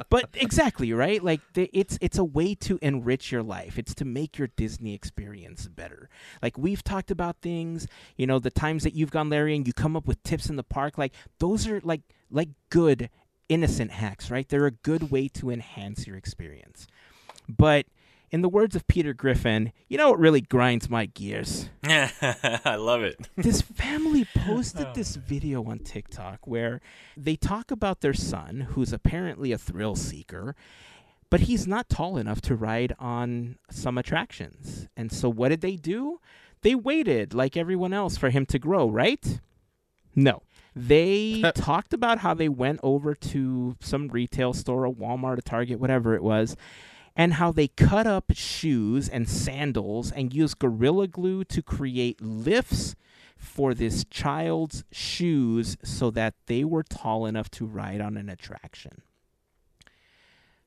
But exactly, right? Like the, it's it's a way to enrich your life. It's to make your Disney experience better. Like we've talked about things, you know, the times that you've gone Larry and you come up with tips in the park, like those are like like good innocent hacks, right? They're a good way to enhance your experience. But in the words of Peter Griffin, you know what really grinds my gears? I love it. this family posted oh. this video on TikTok where they talk about their son, who's apparently a thrill seeker, but he's not tall enough to ride on some attractions. And so what did they do? They waited like everyone else for him to grow, right? No. They talked about how they went over to some retail store, a Walmart, a Target, whatever it was, and how they cut up shoes and sandals and used Gorilla Glue to create lifts for this child's shoes so that they were tall enough to ride on an attraction.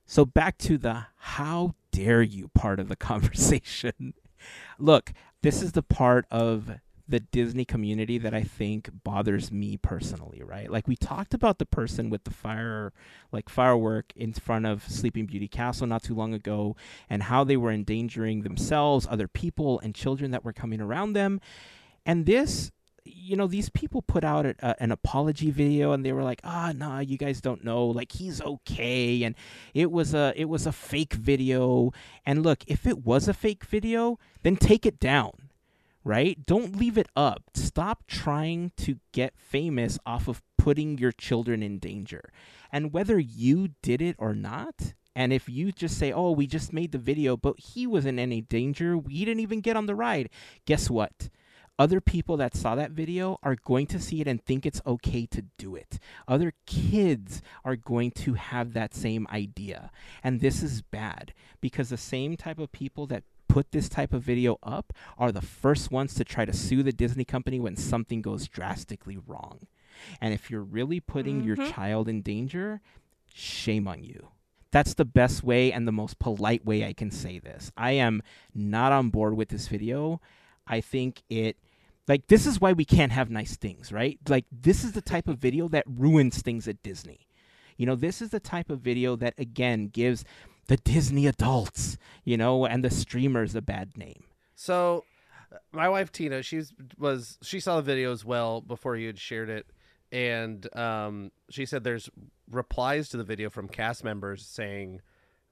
So back to the how dare you part of the conversation. Look, this is the part of the Disney community that I think bothers me personally, right? Like we talked about the person with the fire like firework in front of Sleeping Beauty Castle not too long ago and how they were endangering themselves, other people and children that were coming around them. And this you know these people put out a, a, an apology video and they were like ah oh, nah you guys don't know like he's okay and it was a it was a fake video and look if it was a fake video then take it down right? Don't leave it up. Stop trying to get famous off of putting your children in danger. And whether you did it or not, and if you just say, oh, we just made the video, but he wasn't in any danger, he didn't even get on the ride, guess what? Other people that saw that video are going to see it and think it's okay to do it. Other kids are going to have that same idea. And this is bad because the same type of people that put this type of video up are the first ones to try to sue the Disney company when something goes drastically wrong. And if you're really putting mm-hmm. your child in danger, shame on you. That's the best way and the most polite way I can say this. I am not on board with this video. I think it like this is why we can't have nice things, right? Like this is the type of video that ruins things at Disney. You know, this is the type of video that again gives the Disney adults, you know, and the streamers a bad name. So, my wife Tina, she's was she saw the video as well before you had shared it, and um, she said there's replies to the video from cast members saying,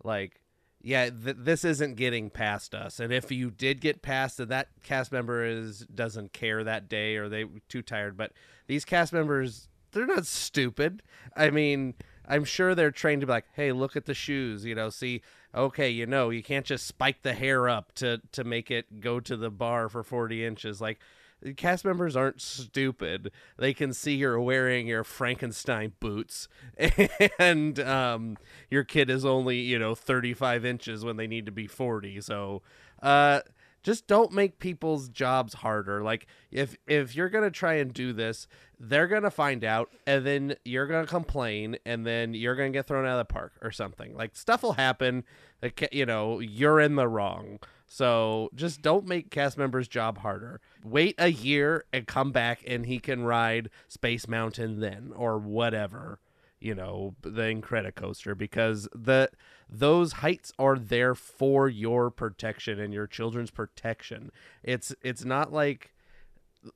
like, yeah, th- this isn't getting past us, and if you did get past it, that cast member is doesn't care that day or they too tired. But these cast members, they're not stupid. I mean I'm sure they're trained to be like, hey, look at the shoes, you know, see, okay, you know, you can't just spike the hair up to to make it go to the bar for 40 inches. Like, the cast members aren't stupid. They can see you're wearing your Frankenstein boots, and um, your kid is only you know 35 inches when they need to be 40. So, uh, just don't make people's jobs harder. Like if if you're gonna try and do this they're gonna find out and then you're gonna complain and then you're gonna get thrown out of the park or something. Like stuff will happen that, you know you're in the wrong. So just don't make cast members job harder. Wait a year and come back and he can ride space mountain then or whatever you know the Incredicoaster because the those heights are there for your protection and your children's protection. It's it's not like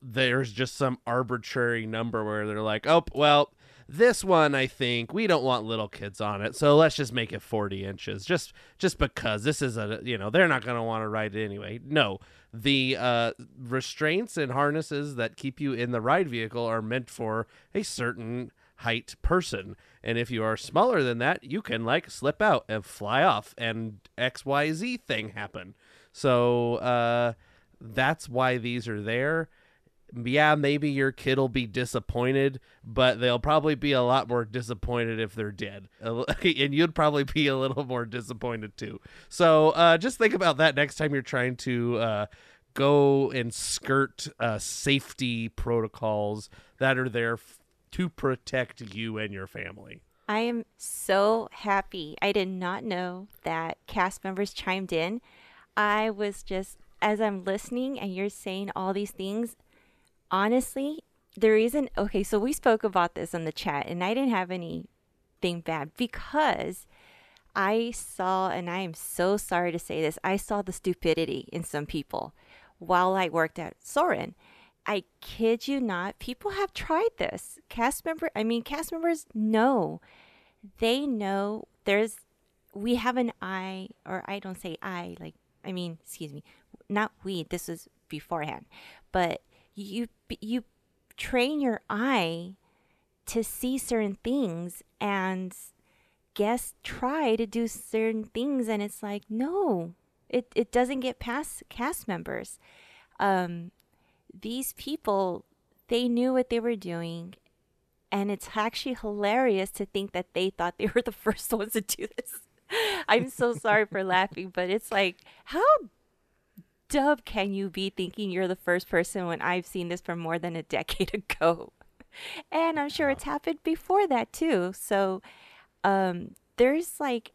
there's just some arbitrary number where they're like, "Oh, well, this one I think we don't want little kids on it, so let's just make it 40 inches just just because this is a you know they're not going to want to ride it anyway." No, the uh, restraints and harnesses that keep you in the ride vehicle are meant for a certain height person. And if you are smaller than that, you can like slip out and fly off and XYZ thing happen. So uh, that's why these are there. Yeah, maybe your kid will be disappointed, but they'll probably be a lot more disappointed if they're dead. and you'd probably be a little more disappointed too. So uh, just think about that next time you're trying to uh, go and skirt uh, safety protocols that are there to protect you and your family. I am so happy. I did not know that cast members chimed in. I was just, as I'm listening and you're saying all these things, honestly, the reason, okay, so we spoke about this in the chat and I didn't have anything bad because I saw, and I am so sorry to say this, I saw the stupidity in some people while I worked at Soarin'. I kid you not, people have tried this. Cast member, I mean, cast members know. They know there's, we have an eye, or I don't say I, like, I mean, excuse me, not we, this was beforehand, but you, you train your eye to see certain things and guests try to do certain things and it's like, no, it, it doesn't get past cast members. Um, these people, they knew what they were doing. And it's actually hilarious to think that they thought they were the first ones to do this. I'm so sorry for laughing, but it's like, how dumb can you be thinking you're the first person when I've seen this for more than a decade ago? And I'm sure it's happened before that too. So um, there's like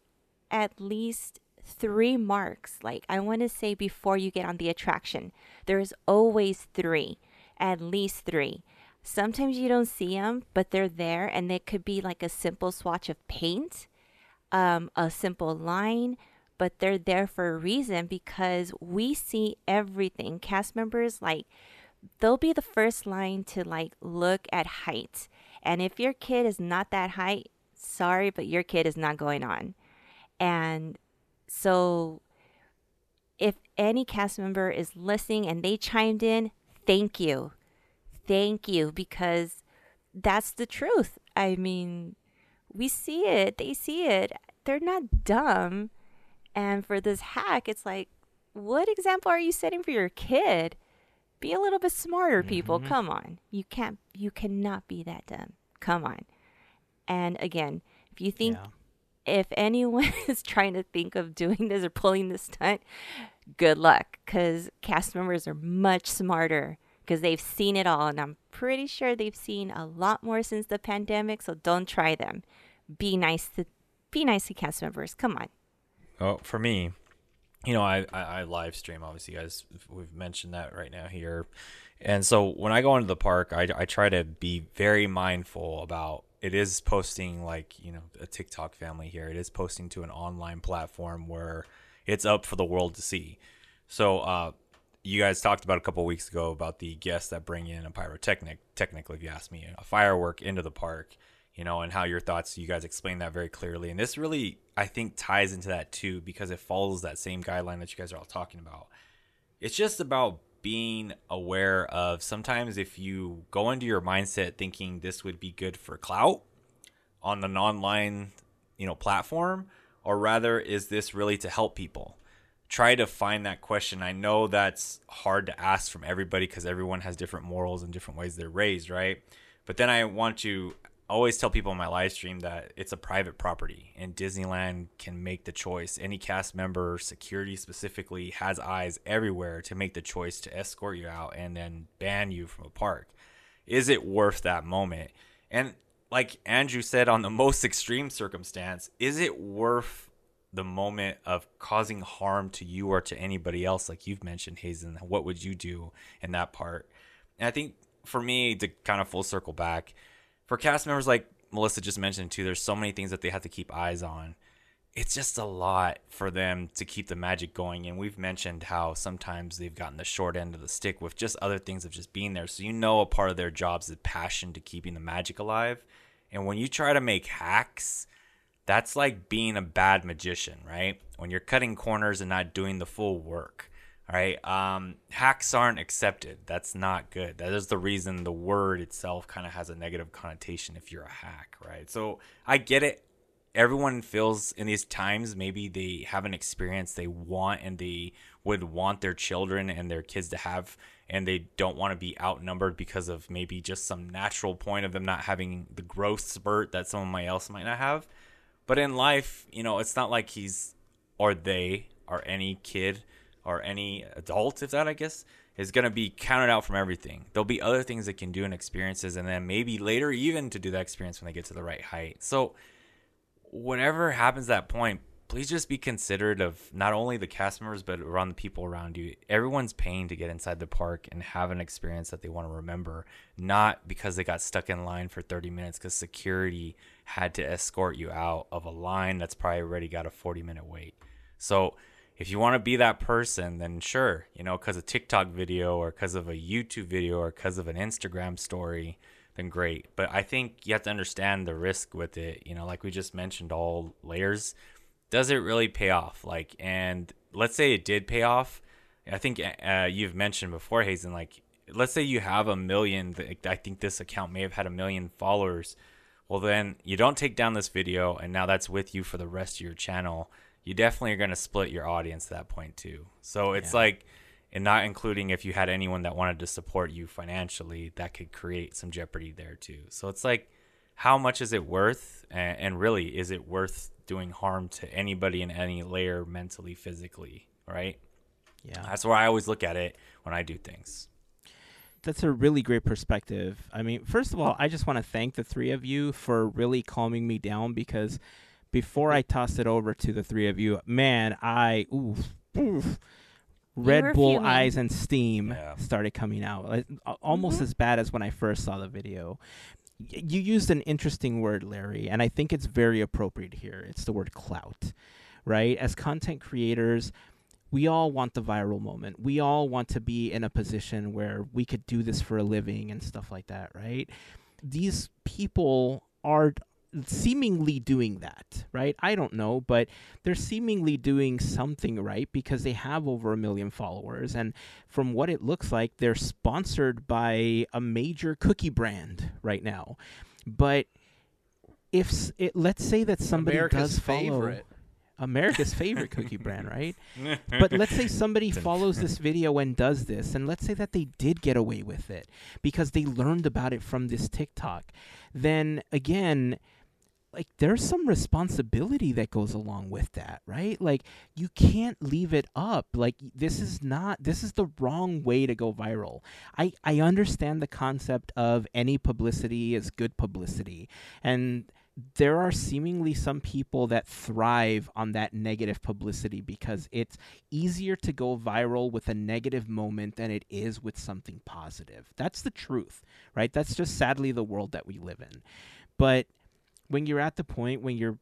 at least three marks. Like I want to say before you get on the attraction, there's always three, at least three. Sometimes you don't see them, but they're there, and they could be like a simple swatch of paint, um, a simple line, but they're there for a reason because we see everything. Cast members like they'll be the first line to like look at height. And if your kid is not that height, sorry, but your kid is not going on. And so if any cast member is listening and they chimed in, thank you. Thank you because that's the truth. I mean, we see it, they see it. They're not dumb. And for this hack, it's like, what example are you setting for your kid? Be a little bit smarter, people. Mhm. Come on. You can't you cannot be that dumb. Come on. And again, if you think Yeah. If anyone is trying to think of doing this or pulling this stunt, good luck because cast members are much smarter because they've seen it all. And I'm pretty sure they've seen a lot more since the pandemic. So don't try them. Be nice to be nice to cast members. Come on. Oh, for me, you know, I, I, I live stream. Obviously, guys, we've mentioned that right now here. And so when I go into the park, I, I try to be very mindful about it is posting like, you know, a TikTok family here. It is posting to an online platform where it's up for the world to see. So, uh, you guys talked about a couple weeks ago about the guests that bring in a pyrotechnic, technically, if you ask me, a firework into the park, you know, and how your thoughts, you guys explained that very clearly. And this really, I think, ties into that too, because it follows that same guideline that you guys are all talking about. It's just about being aware of sometimes if you go into your mindset thinking this would be good for clout on an online, you know, platform, or rather, is this really to help people? try to find that question. I know that's hard to ask from everybody because everyone has different morals and different ways they're raised, right? But then I want to always tell people on my live stream that it's a private property and Disneyland can make the choice. Any cast member, security specifically, has eyes everywhere to make the choice to escort you out and then ban you from a park. Is it worth that moment? And like Andrew said, on the most extreme circumstance, is it worth the moment of causing harm to you or to anybody else, like you've mentioned, Hazen, what would you do in that part? And I think for me, to kind of full circle back, for cast members like Melissa just mentioned too, there's so many things that they have to keep eyes on. It's just a lot for them to keep the magic going. And we've mentioned how sometimes they've gotten the short end of the stick with just other things of just being there. So you know a part of their jobs is passion to keeping the magic alive. And when you try to make hacks, that's like being a bad magician, right? When you're cutting corners and not doing the full work, right? Um, hacks aren't accepted. That's not good. That is the reason the word itself kind of has a negative connotation if you're a hack, right? So I get it. Everyone feels in these times maybe they have an experience they want and they would want their children and their kids to have and they don't want to be outnumbered because of maybe just some natural point of them not having the growth spurt that someone else might not have. But in life, you know, it's not like he's or they or any kid or any adult, if that I guess, is going to be counted out from everything. There'll be other things they can do and experiences, and then maybe later even to do that experience when they get to the right height. So, whatever happens that point, please just be considerate of not only the cast members but around the people around you. Everyone's paying to get inside the park and have an experience that they want to remember, not because they got stuck in line for 30 minutes because security had to escort you out of a line that's probably already got a 40 minute wait. So, if you want to be that person, then sure, you know, because of TikTok video or because of a YouTube video or because of an Instagram story, then great. But I think you have to understand the risk with it. You know, like we just mentioned, all layers. Does it really pay off? Like, and let's say it did pay off. I think uh, you've mentioned before, Hazen. Like, let's say you have a million. I think this account may have had a million followers. Well, then you don't take down this video, and now that's with you for the rest of your channel you definitely are going to split your audience at that point too. So it's Yeah. like, and not including if you had anyone that wanted to support you financially, that could create some jeopardy there too. So it's like, how much is it worth? And, and really, is it worth doing harm to anybody in any layer, mentally, physically? Right. Yeah. That's where I always look at it when I do things. that's a really great perspective. I mean, first of all, I just want to thank the three of you for really calming me down because before I toss it over to the three of you, man, I oof, oof, Red Bull fuming. eyes and steam Yeah. started coming out, like, a- almost Mhm. as bad as when I first saw the video. Y- You used an interesting word, Larry, and I think it's very appropriate here. It's the word clout, right? As content creators, we all want the viral moment. We all want to be in a position where we could do this for a living and stuff like that, right? These people are seemingly doing that, right? I don't know, but they're seemingly doing something right because they have over a million followers. And from what it looks like, they're sponsored by a major cookie brand right now. But if it, let's say that somebody America's does follow favorite. America's favorite cookie brand, right? but let's say somebody follows this video and does this, and let's say that they did get away with it because they learned about it from this TikTok. Then again, like there's some responsibility that goes along with that, right? Like you can't leave it up. Like this is not this is the wrong way to go viral. I I understand the concept of any publicity is good publicity. And there are seemingly some people that thrive on that negative publicity because it's easier to go viral with a negative moment than it is with something positive. That's the truth, right? That's just sadly the world that we live in. But when you're at the point when you're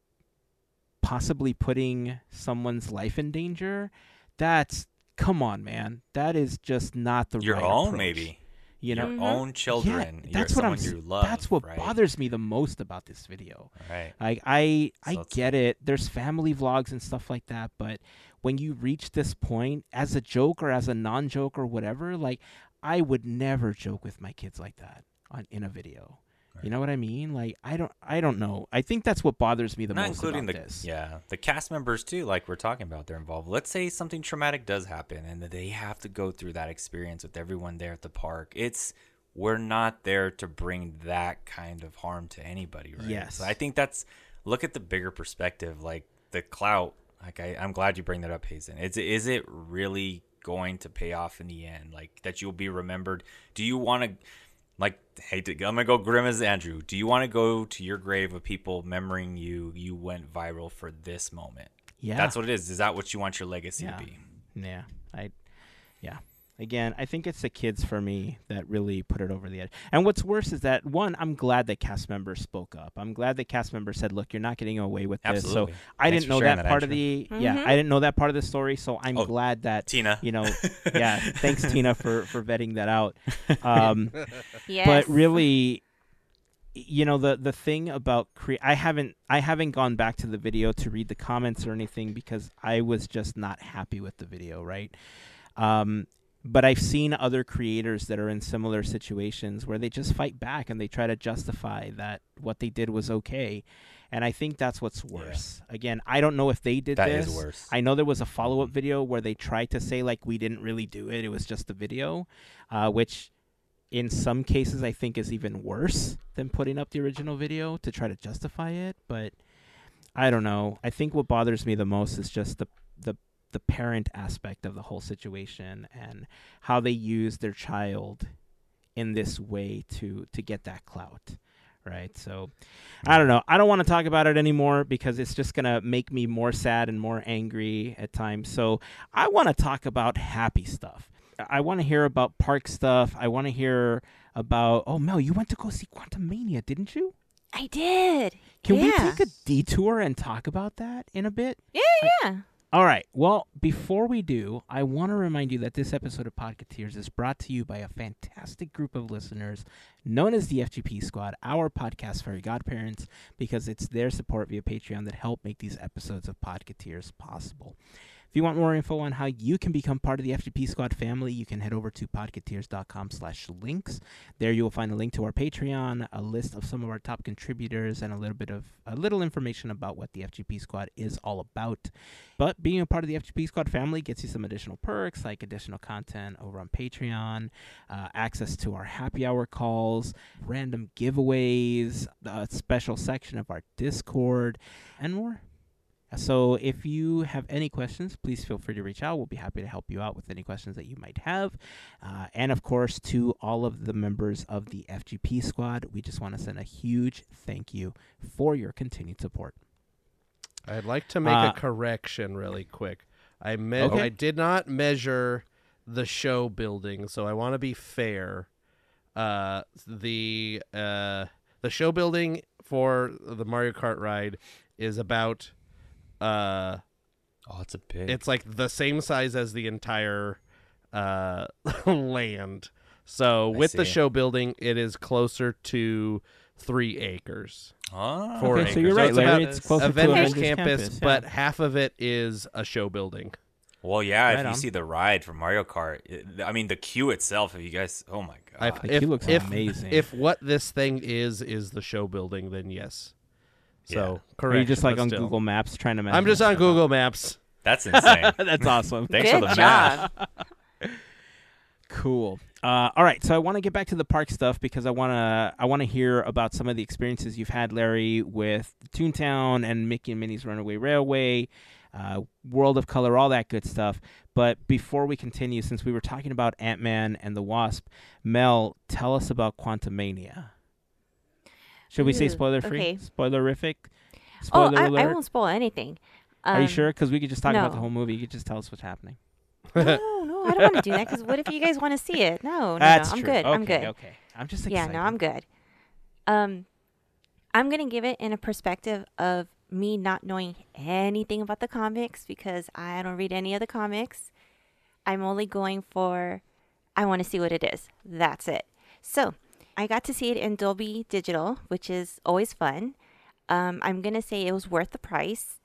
possibly putting someone's life in danger, that's come on, man. That is just not the Your right own, approach. maybe. You know, Your Mhm. own children. yeah, Your- that's what I'm. you love, that's what right? bothers me the most about this video. Right. Like I, I So it's- get it. There's family vlogs and stuff like that, but when you reach this point, as a joke or as a non-joke or whatever, like I would never joke with my kids like that on in a video. You know what I mean? Like I don't, I don't know. I think that's what bothers me the Not most including about the this. yeah the cast members too. Like we're talking about, they're involved. Let's say something traumatic does happen, and they have to go through that experience with everyone there at the park. It's we're not there to bring that kind of harm to anybody, right? Yes. So I think that's look at the bigger perspective, like the clout. Like I, I'm glad you bring that up, Hazen. Is is it really going to pay off in the end? Like that you'll be remembered? Do you want to? Like hey to, i'm gonna go grim as andrew. Do you want to go to your grave of people remembering you you went viral for this moment? Yeah, that's what it is. Is that what you want your legacy Yeah. to be? Yeah, I, yeah. Again, I think it's the kids for me that really put it over the edge. And what's worse is that one, I'm glad that cast members spoke up. I'm glad that cast members said, "Look, you're not getting away with this." absolutely So I Thanks didn't know sharing that, part of the yeah, Mhm. I didn't know that part of the story. So I'm Oh, glad that tina you know, yeah. Thanks Tina for for vetting that out. Um, Yes. but really you know the the thing about cre- I haven't I haven't gone back to the video to read the comments or anything because I was just not happy with the video, right? Um but I've seen other creators that are in similar situations where they just fight back and they try to justify that what they did was okay. And I think that's what's Yeah. worse. Again, I don't know if they did That this. is worse I know there was a follow up video where they tried to say like we didn't really do it; it was just a video, uh, which in some cases I think is even worse than putting up the original video to try to justify it. But I don't know. I think what bothers me the most is just the the the parent aspect of the whole situation and how they use their child in this way to to get that clout right? So i don't know. I don't want to talk about it anymore because it's just going to make me more sad and more angry at times. So i want to talk about happy stuff. I want to hear about park stuff. I want to hear about oh mel you went to go see Quantumania didn't you? I did. can we take a detour and talk about that in a bit? Yeah, yeah. All right. Well, before we do, I want to remind you that this episode of Podcateers is brought to you by a fantastic group of listeners known as the FGP Squad, our podcast fairy godparents, because it's their support via Patreon that help make these episodes of Podcateers possible. If you want more info on how you can become part of the FGP Squad family, you can head over to podcateers.com slash links. There you will find a link to our Patreon, a list of some of our top contributors, and a little bit of a little information about what the FGP Squad is all about. But being a part of the FGP Squad family gets you some additional perks like additional content over on Patreon, uh, access to our happy hour calls, random giveaways, a special section of our Discord, and more. So if you have any questions, please feel free to reach out. We'll be happy to help you out with any questions that you might have. Uh, and of course, to all of the members of the FGP squad, we just want to send a huge thank you for your continued support. I'd like to make Uh, a correction really quick. I me- Okay. I did not measure the show building, so I want to be fair. Uh, the uh, the show building for the Mario Kart ride is about uh, Oh, it's a big. it's like the same size as the entire uh land. So I with the show building, it is closer to three acres. oh, Four Okay, so you're So right, it's Larry. about It's closer to Avengers Avengers campus, campus, but half of it is a show building. Well, yeah. Right if you on. see the ride from Mario Kart, it, I mean the queue itself. If you guys, oh my I- god, The if, queue looks if, amazing. If what this thing is is the show building, then yes. So correct. Are you just like on Google Maps trying to? I'm just on stuff Google Maps. that's insane. That's awesome. Thanks Good for the job. math. Cool. Uh, all right, so I want to get back to the park stuff because I want to I want to hear about some of the experiences you've had, Larry, with Toontown and Mickey and Minnie's Runaway Railway, uh, World of Color, all that good stuff. But before we continue, since we were talking about Ant Man and the Wasp, Mel, tell us about Quantumania. Should we say Ooh, spoiler free? okay. Spoilerific? Oh, Spoiler I, I alert? won't spoil anything. Are you Um, sure? Because we could just talk about the no. whole movie. You could just tell us what's happening. No, no, I don't want to do that. Because what if you guys want to see it? No, no, That's no. I'm true. good. Okay, I'm good. Okay, I'm just Yeah, excited. no, I'm good. Um, I'm gonna give it in a perspective of me not knowing anything about the comics because I don't read any of the comics. I'm only going for I want to see what it is. That's it. So I got to see it in Dolby Digital, which is always fun. Um, I'm gonna say it was worth the price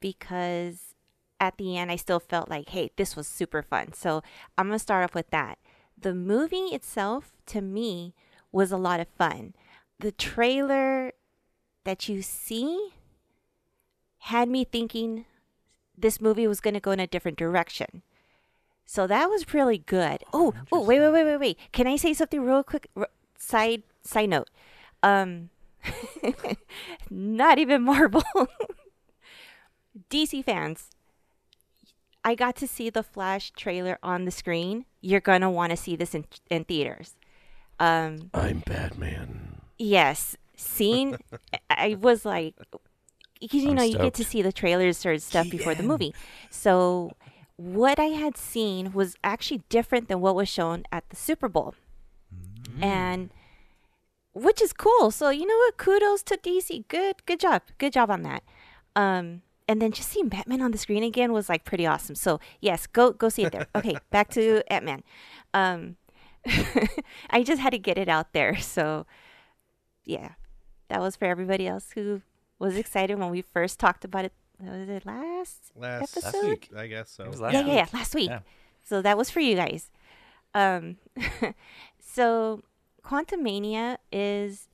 because at the end I still felt like, hey, this was super fun. So I'm gonna start off with that. The movie itself, to me, was a lot of fun. The trailer that you see had me thinking this movie was going to go in a different direction. So that was really good. Oh, oh, wait, wait, wait, wait, wait. Can I say something real quick? Side side note. Um, not even Marvel. DC fans, I got to see the Flash trailer on the screen. You're gonna want to see this in in theaters. Um, I'm Batman. yes, seeing, I was like, because you I'm know you get to see the trailers or stuff before the movie. So what I had seen was actually different than what was shown at the Super Bowl, and which is cool. So you know what? Kudos to DC. Good, good job. Good job on that. Um, and then just seeing Batman on the screen again was like pretty awesome. So yes, go go see it there. Okay, back to Ant Man. Um, I just had to get it out there. So yeah, that was for everybody else who was excited when we first talked about it. Was it last? Last, Episode? week, I guess so. It yeah, last yeah, yeah, last week. Yeah. So that was for you guys. Um, so Quantumania is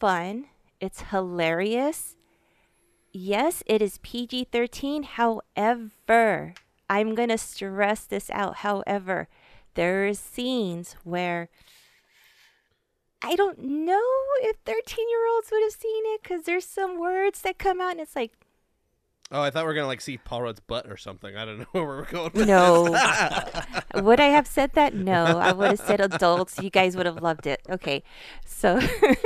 fun. It's hilarious. Yes, it is PG 13. However, I'm going to stress this out. However, there are scenes where I don't know if 13 year olds would have seen it because there's some words that come out and it's like, Oh, I thought we were gonna like see Paul Rudd's butt or something. I don't know where we're going. With No. would I have said that? No. I would have said adults. You guys would have loved it. Okay. So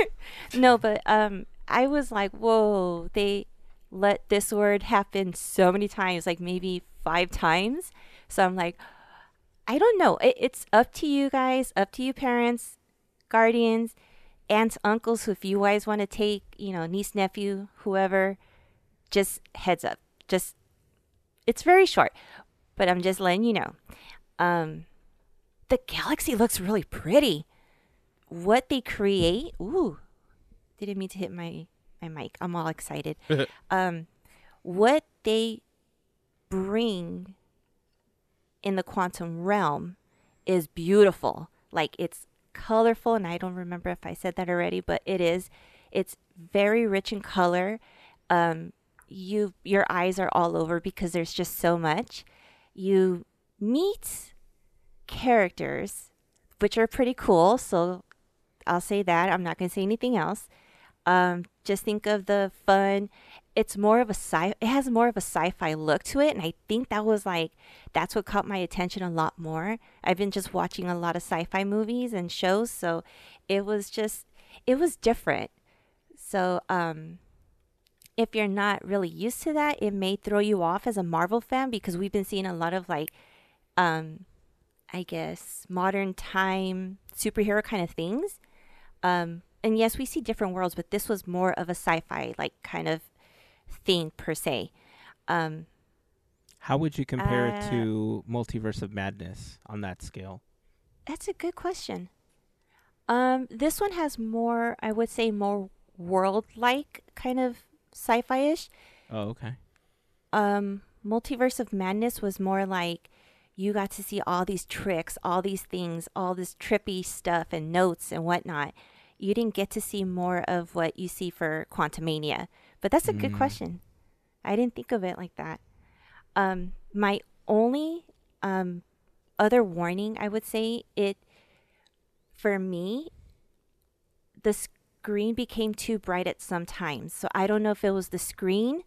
no, but um I was like, whoa, they let this word happen so many times, like maybe five times. So I'm like, I don't know. It, it's up to you guys, up to you parents, guardians, aunts, uncles, who if you guys want to take, you know, niece, nephew, whoever, just heads up. Just it's very short, but I'm just letting you know. Um, the galaxy looks really pretty. What they create, ooh, didn't mean to hit my my mic. I'm all excited. um, what they bring in the quantum realm is beautiful. Like it's colorful, and I don't remember if I said that already, but it is. It's very rich in color. Um, you your eyes are all over because there's just so much. You meet characters, which are pretty cool. So I'll say that. I'm not going to say anything else. Um, just think of the fun. It's more of a sci. It has more of a sci-fi look to it, and I think that was like that's what caught my attention a lot more. I've been just watching a lot of sci-fi movies and shows, so it was just it was different. So um, if you're not really used to that, it may throw you off as a Marvel fan because we've been seeing a lot of like, um, I guess modern time superhero kind of things. Um, and yes, we see different worlds, but this was more of a sci-fi like kind of thing per se. Um, How would you compare it Uh, to Multiverse of Madness on that scale? That's a good question. Um, this one has more, I would say, more world-like kind of sci-fi-ish. Oh, okay. Um, Multiverse of Madness was more like you got to see all these tricks, all these things, all this trippy stuff and notes and whatnot. You didn't get to see more of what you see for Quantumania. But that's a good Mm. question. I didn't think of it like that. Um, my only um, other warning, I would say, it for me, the screen became too bright at some times. So I don't know if it was the screen,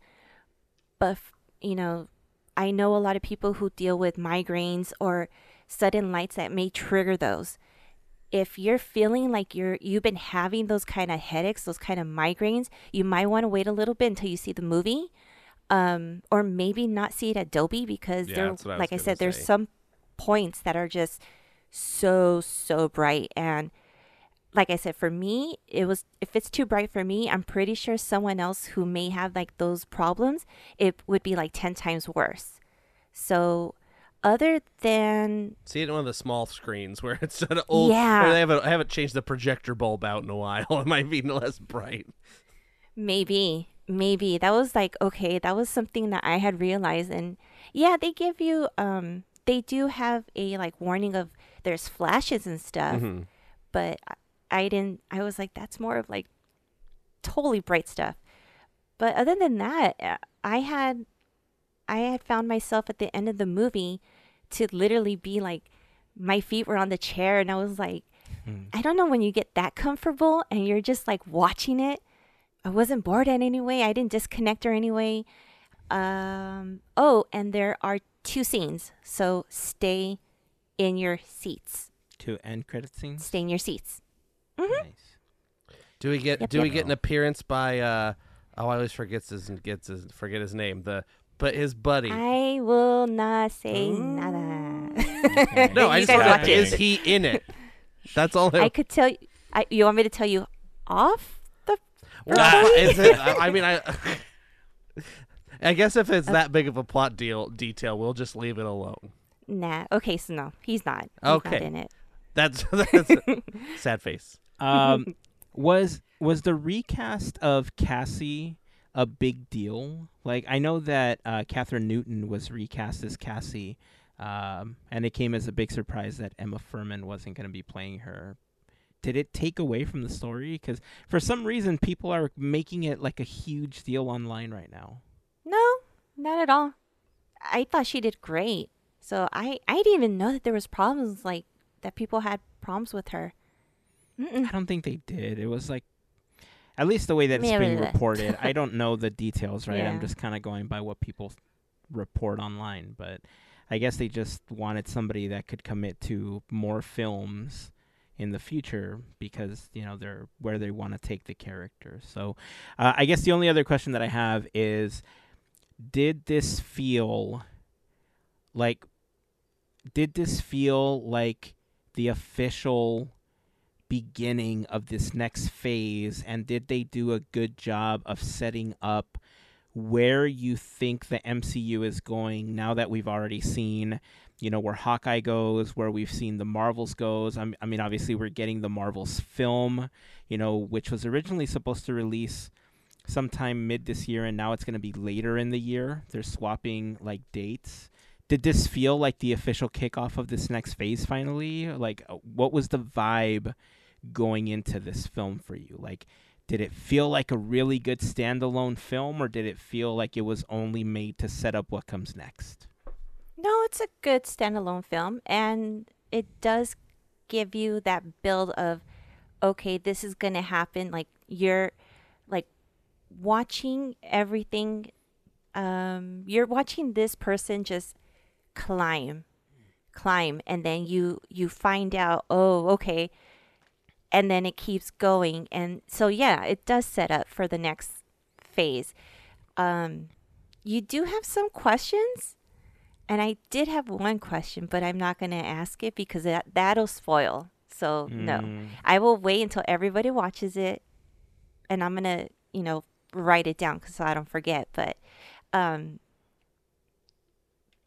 but you know, I know a lot of people who deal with migraines or sudden lights that may trigger those. If you're feeling like you're you've been having those kind of headaches, those kind of migraines, you might want to wait a little bit until you see the movie. Um, or maybe not see it at Dolby because Yeah, there, I like I said, there's say. some points that are just so so bright and like I said, for me, it was if it's too bright for me, I'm pretty sure someone else who may have like those problems, it would be like ten times worse. So, other than See it on one of the small screens where it's an old. Yeah. Or they haven't, I haven't changed the projector bulb out in a while. It might be less bright. maybe, maybe that was like okay, that was something that I had realized, and yeah, they give you um, they do have a like warning of there's flashes and stuff, Mhm. but I, didn't. I was like, that's more of like totally bright stuff. But other than that, uh, I had I had found myself at the end of the movie to literally be like my feet were on the chair and I was like Hmm. I don't know when you get that comfortable and you're just like watching it. I wasn't bored in any way. I didn't disconnect or anyway. Um oh, and there are two scenes. So stay in your seats. To end credit scenes. Stay in your seats. Nice. Do we get Yep, do we get an appearance by uh oh I always forgets his gets his forget his name. The but his buddy. I will not say nada. Okay. no, I just wanna- watch he in it? That's all I could tell you. I, you want me to tell you off the? Well, is it, I I mean, I. I guess if it's that big of a plot deal detail, we'll just leave it alone. Nah. Okay, so no, he's not. He's Okay. not in it. That's that's sad face. Um, was was the recast of Cassie a big deal? Like, I know that uh, Kathryn Newton was recast as Cassie, um, and it came as a big surprise that Emma Fuhrmann wasn't going to be playing her. Did it take away from the story? Because for some reason, people are making it like a huge deal online right now. No, not at all. I thought she did great. So I I didn't even know that there was problems like that. People had problems with her. Mm-mm. I don't think they did. It was like, at least the way that it's Yeah, being reported. I don't know the details, right? I'm just kind of going by what people report online. But I guess they just wanted somebody that could commit to more films in the future because you know they're where they want to take the character. So uh, I guess the only other question that I have is, did this feel like? Did this feel like the official beginning of this next phase and did they do a good job of setting up where you think the MCU is going now that we've already seen you know where Hawkeye goes where we've seen the Marvels goes? I'm, I mean obviously we're getting the Marvels film you know which was originally supposed to release sometime mid this year and now it's going to be later in the year. They're swapping like dates did this feel like the official kickoff of this next phase finally like uh, what was the vibe going into this film for you like did it feel like a really good standalone film or did it feel like it was only made to set up what comes next No, it's a good standalone film, and it does give you that build of, okay, this is gonna happen. Like you're, like, watching everything. Um, you're watching this person just climb, climb, and then you you find out, oh, okay, and then it keeps going, and so yeah, it does set up for the next phase. um, you do have some questions, and I did have one question, but I'm not gonna ask it because that that'll spoil. So no, Mm. I will wait until everybody watches it, and I'm gonna you know write it down 'cause so I don't forget. But um,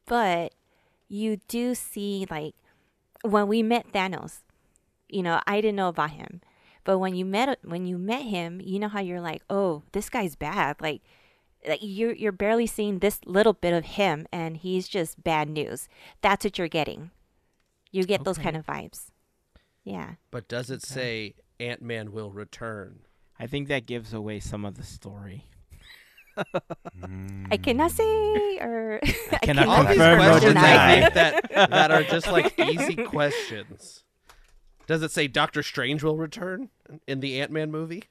but you do see like when we met Thanos, you know, I didn't know about him. But when you met when you met him, you know how you're like, "Oh, this guy's bad." Like like you're you're barely seeing this little bit of him and he's just bad news. That's what you're getting. You get those kind of vibes. Yeah. But does it say Ant Man will return? I think that gives away some of the story. Mm. I cannot say or I cannot All these confirm nor questions deny. I think that that are just like easy questions. Does it say Doctor Strange will return in the Ant Man movie?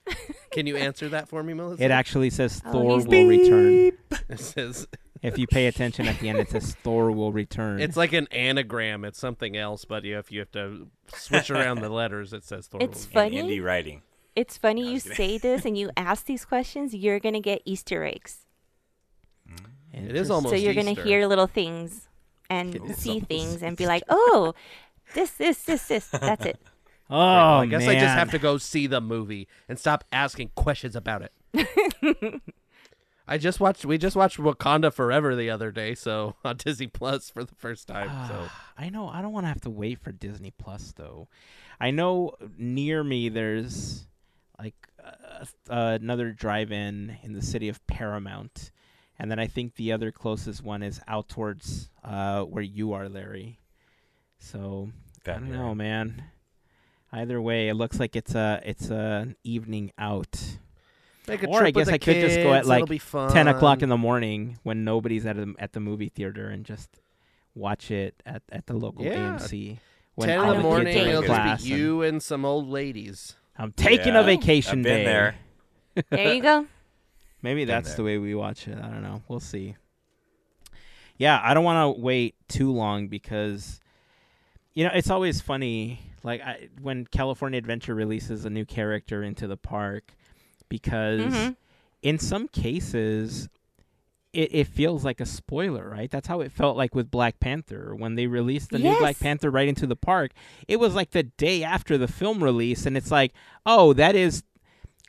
Can you answer that for me, Melissa? It actually says Oh, Thor he's will return. It says If you pay attention at the end, it says Thor will return. it's like an anagram. It's something else, but you, if you have to switch around the letters, it says Thor. It's will And funny. indie writing. It's funny I you kidding. say this and you ask these questions, you're going to get Easter eggs. Mm. It is almost so you're going to Easter. hear little things and It is see almost things and be like, "Oh, this this this this that's it." Oh, well, I guess I just have to go see the movie and stop asking questions about it. I just watched. We just watched Wakanda Forever the other day, so on Disney Plus for the first time. So ah, I know I don't want to have to wait for Disney Plus though. I know near me there's like uh, uh, another drive-in in the city of Paramount, and then I think the other closest one is out towards uh, where you are, Larry. So I don't know, man. Either way, it looks like it's a it's an evening out. make a Or I trip with guess the I could just go at, like, it'll be fun. Ten o'clock in the morning when nobody's at a, at the movie theater and just watch it at, at the local Yeah. AMC. When Ten all in the morning. It'll just be and- you and some old ladies. I'm taking Yeah, a vacation I've been day. there. There you go. Maybe Been that's there. the way we watch it. I don't know. We'll see. Yeah, I don't want to wait too long because you know it's always funny. Like I, when California Adventure releases a new character into the park, because Mhm. in some cases it, it feels like a spoiler, right? That's how it felt like with Black Panther when they released the new Black Panther right into the park. It was like the day after the film release, and it's like, oh, that is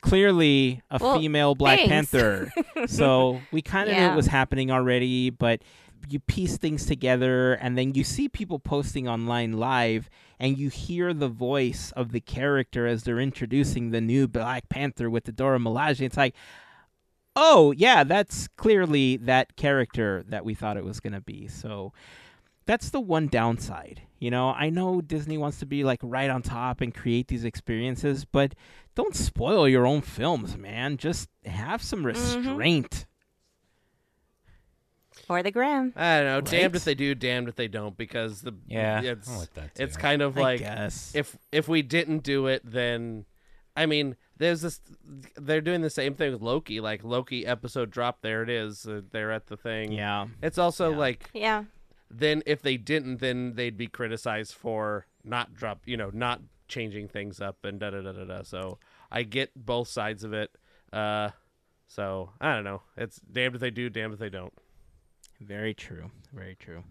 clearly a Well, female Black thanks. Panther. so we kind of knew it was happening already, but you piece things together, and then you see people posting online live, and you hear the voice of the character as they're introducing the new Black Panther with the Dora Milaje. It's like, oh yeah, that's clearly that character that we thought it was gonna be. So that's the one downside. You know, I know Disney wants to be like right on top and create these experiences, but don't spoil your own films, man. Just have some mm-hmm. restraint. Or the gram. I don't know. Damned if they do, damned if they don't, because the Yeah, it's I'm with that it's kind of I like guess. if if we didn't do it, then I mean, there's this. They're doing the same thing with Loki. Like Loki episode drop, there it is. Uh, they're at the thing. yeah. It's also Yeah. like Yeah. then if they didn't, then they'd be criticized for not drop, you know, not changing things up and da da da da da. So I get both sides of it. Uh, so I don't know. It's damned if they do, damned if they don't. Very true. Very true.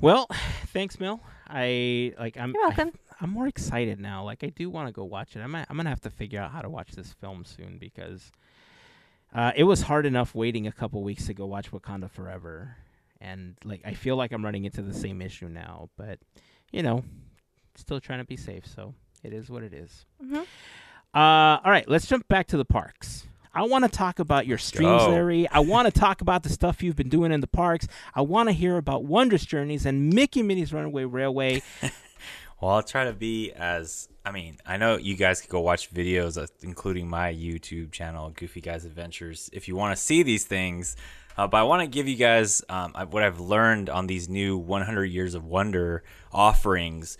Well, thanks, Mel. I like. I'm. You're welcome. I, am more excited now. Like, I do want to go watch it. I'm. I'm gonna have to figure out how to watch this film soon because uh, it was hard enough waiting a couple weeks to go watch Wakanda Forever, and like I feel like I'm running into the same issue now. But you know, still trying to be safe. So it is what it is. Mhm. Uh, all right, let's jump back to the parks. I want to talk about your streams, go. Larry. I want to talk about the stuff you've been doing in the parks. I want to hear about Wondrous Journeys and Mickey Minnie's Runaway Railway. Well, I'll try to be as. I mean, I know you guys could go watch videos, uh, including my YouTube channel, Goofy Guys Adventures, if you want to see these things. Uh, but I want to give you guys um, what I've learned on these new 100 Years of Wonder offerings.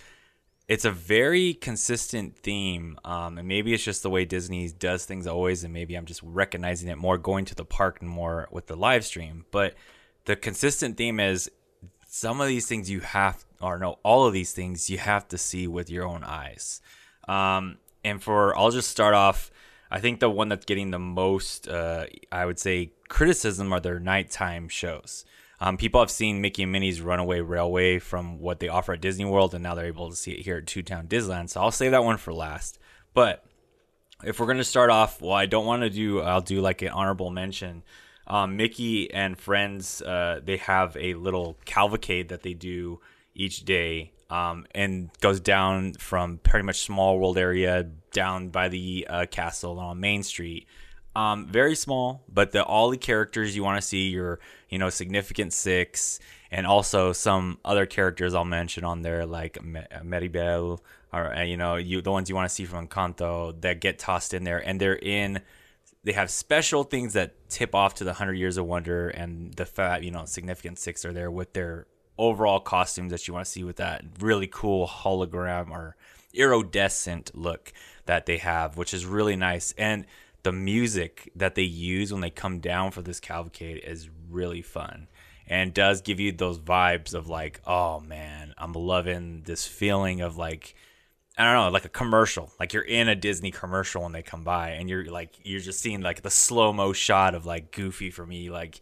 It's a very consistent theme, um, and maybe it's just the way Disney does things always, and maybe I'm just recognizing it more going to the park and more with the live stream. But the consistent theme is some of these things you have or no all of these things you have to see with your own eyes um, and for i'll just start off I think the one that's getting the most, uh, I would say, criticism are their nighttime shows. Um, people have seen Mickey and Minnie's Runaway Railway from what they offer at Disney World, and now they're able to see it here at Toontown Disneyland. So I'll save that one for last. But if we're gonna start off, well, I don't want to do. I'll do like an honorable mention. Um, Mickey and friends, uh, they have a little cavalcade that they do each day, um, and goes down from pretty much small world area down by the uh, castle on Main Street. Um, very small, but the all the characters you want to see your you know significant six, and also some other characters I'll mention on there like Me- Mirabel or uh, you know you the ones you want to see from Encanto that get tossed in there, and they're in. They have special things that tip off to the Hundred Years of Wonder, and the fat you know significant six are there with their overall costumes that you want to see with that really cool hologram or iridescent look that they have, which is really nice. And the music that they use when they come down for this cavalcade is really fun and does give you those vibes of like, oh man, I'm loving this feeling of like, I don't know, like a commercial. Like you're in a Disney commercial when they come by, and you're like, you're just seeing like the slow mo shot of like Goofy for me, like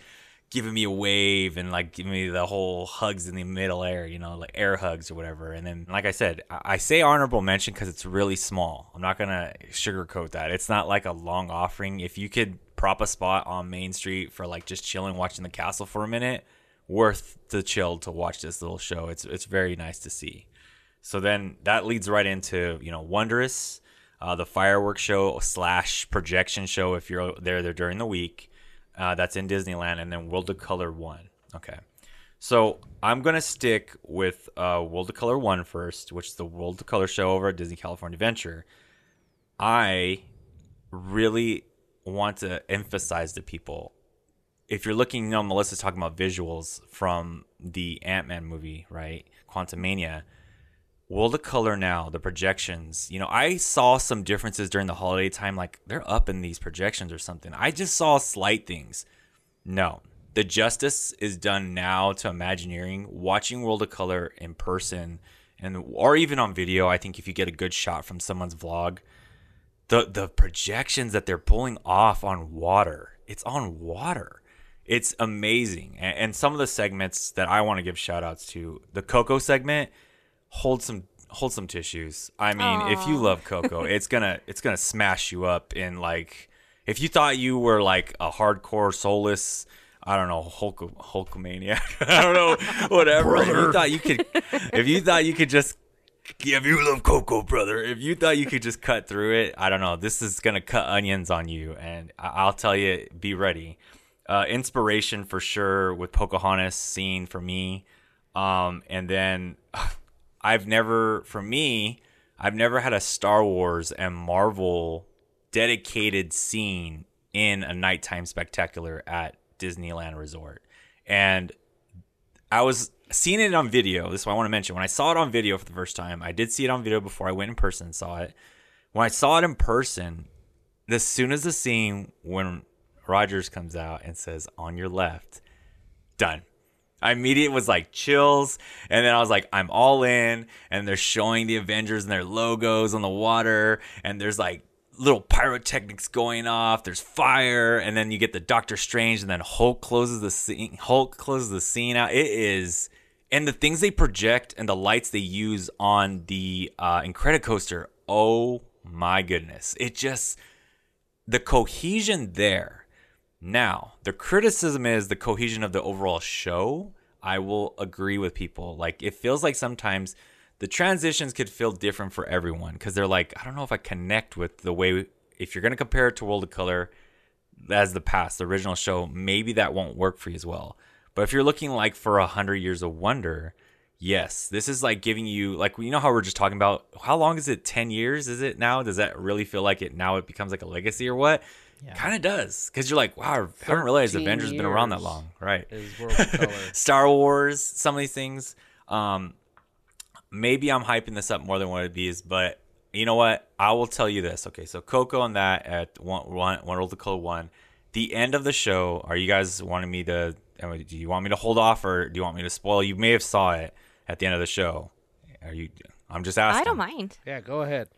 giving me a wave and like giving me the whole hugs in the middle air, you know, like air hugs or whatever. And then, like I said, I, I say honorable mention because it's really small. I'm not gonna sugarcoat that. It's not like a long offering. If you could prop a spot on Main Street for like just chilling, watching the castle for a minute, worth the chill to watch this little show. It's it's very nice to see. So then that leads right into you know Wondrous, uh, the fireworks show slash projection show if you're there there during the week. Uh, that's in Disneyland, and then World of Color One. Okay, so I'm gonna stick with uh, World of Color One first, which is the World of Color show over at Disney California Adventure. I really want to emphasize to people if you're looking, you know, Melissa's talking about visuals from the Ant Man movie, right? Quantumania. World of Color now, the projections. You know, I saw some differences during the holiday time, like they're up in these projections or something. I just saw slight things. No, the justice is done now to Imagineering. Watching World of Color in person and or even on video, I think if you get a good shot from someone's vlog, the the projections that they're pulling off on water, it's on water. It's amazing. And, and some of the segments that I want to give shout outs to, the Coco segment, hold some hold some tissues. I mean, if you love Coco, it's gonna it's gonna smash you up in like if you thought you were like a hardcore soulless I don't know, Hulk Hulkamaniac. I don't know, whatever. If you thought you could if you thought you could just if you love Coco, brother, if you thought you could just cut through it, I don't know. This is gonna cut onions on you, and I- I'll tell you, be ready. Uh, inspiration for sure with Pocahontas scene for me, um, and then I've never, for me, I've never had a Star Wars and Marvel dedicated scene in a nighttime spectacular at Disneyland Resort, and I was seeing it on video. This is what I want to mention. When I saw it on video for the first time, I did see it on video before I went in person and saw it. When I saw it in person, as soon as the scene when Rogers comes out and says, "On your left," done. I immediately was like chills, and then I was like, I'm all in. And they're showing the Avengers and their logos on the water, and there's like little pyrotechnics going off. There's fire, and then you get the Doctor Strange, and then Hulk closes the scene. Hulk closes the scene out. It is, and the things they project and the lights they use on the uh, Incredicoaster. Oh my goodness! It just the cohesion there. Now, the criticism is the cohesion of the overall show. I will agree with people. Like, it feels like sometimes the transitions could feel different for everyone because they're like, I don't know if I connect with the way, if you're going to compare it to World of Color as the past, the original show, maybe that won't work for you as well. But if you're looking like for a hundred years of wonder, yes, this is like giving you like you know how we're just talking about how long is it? Ten years is it now? Does that really feel like it now? It becomes like a legacy or what? Kind of does because you're like, wow, I haven't realized 13 Avengers been around that long, right? Is World of Color. Star Wars, some of these things. Um, maybe I'm hyping this up more than one of these, but you know what? I will tell you this. Okay, so Coco and that at one, one, one World of Color one. The end of the show. Are you guys wanting me to? Do you want me to hold off, or do you want me to spoil? You may have saw it at the end of the show. Are you? I'm just asking. I don't mind. yeah, go ahead.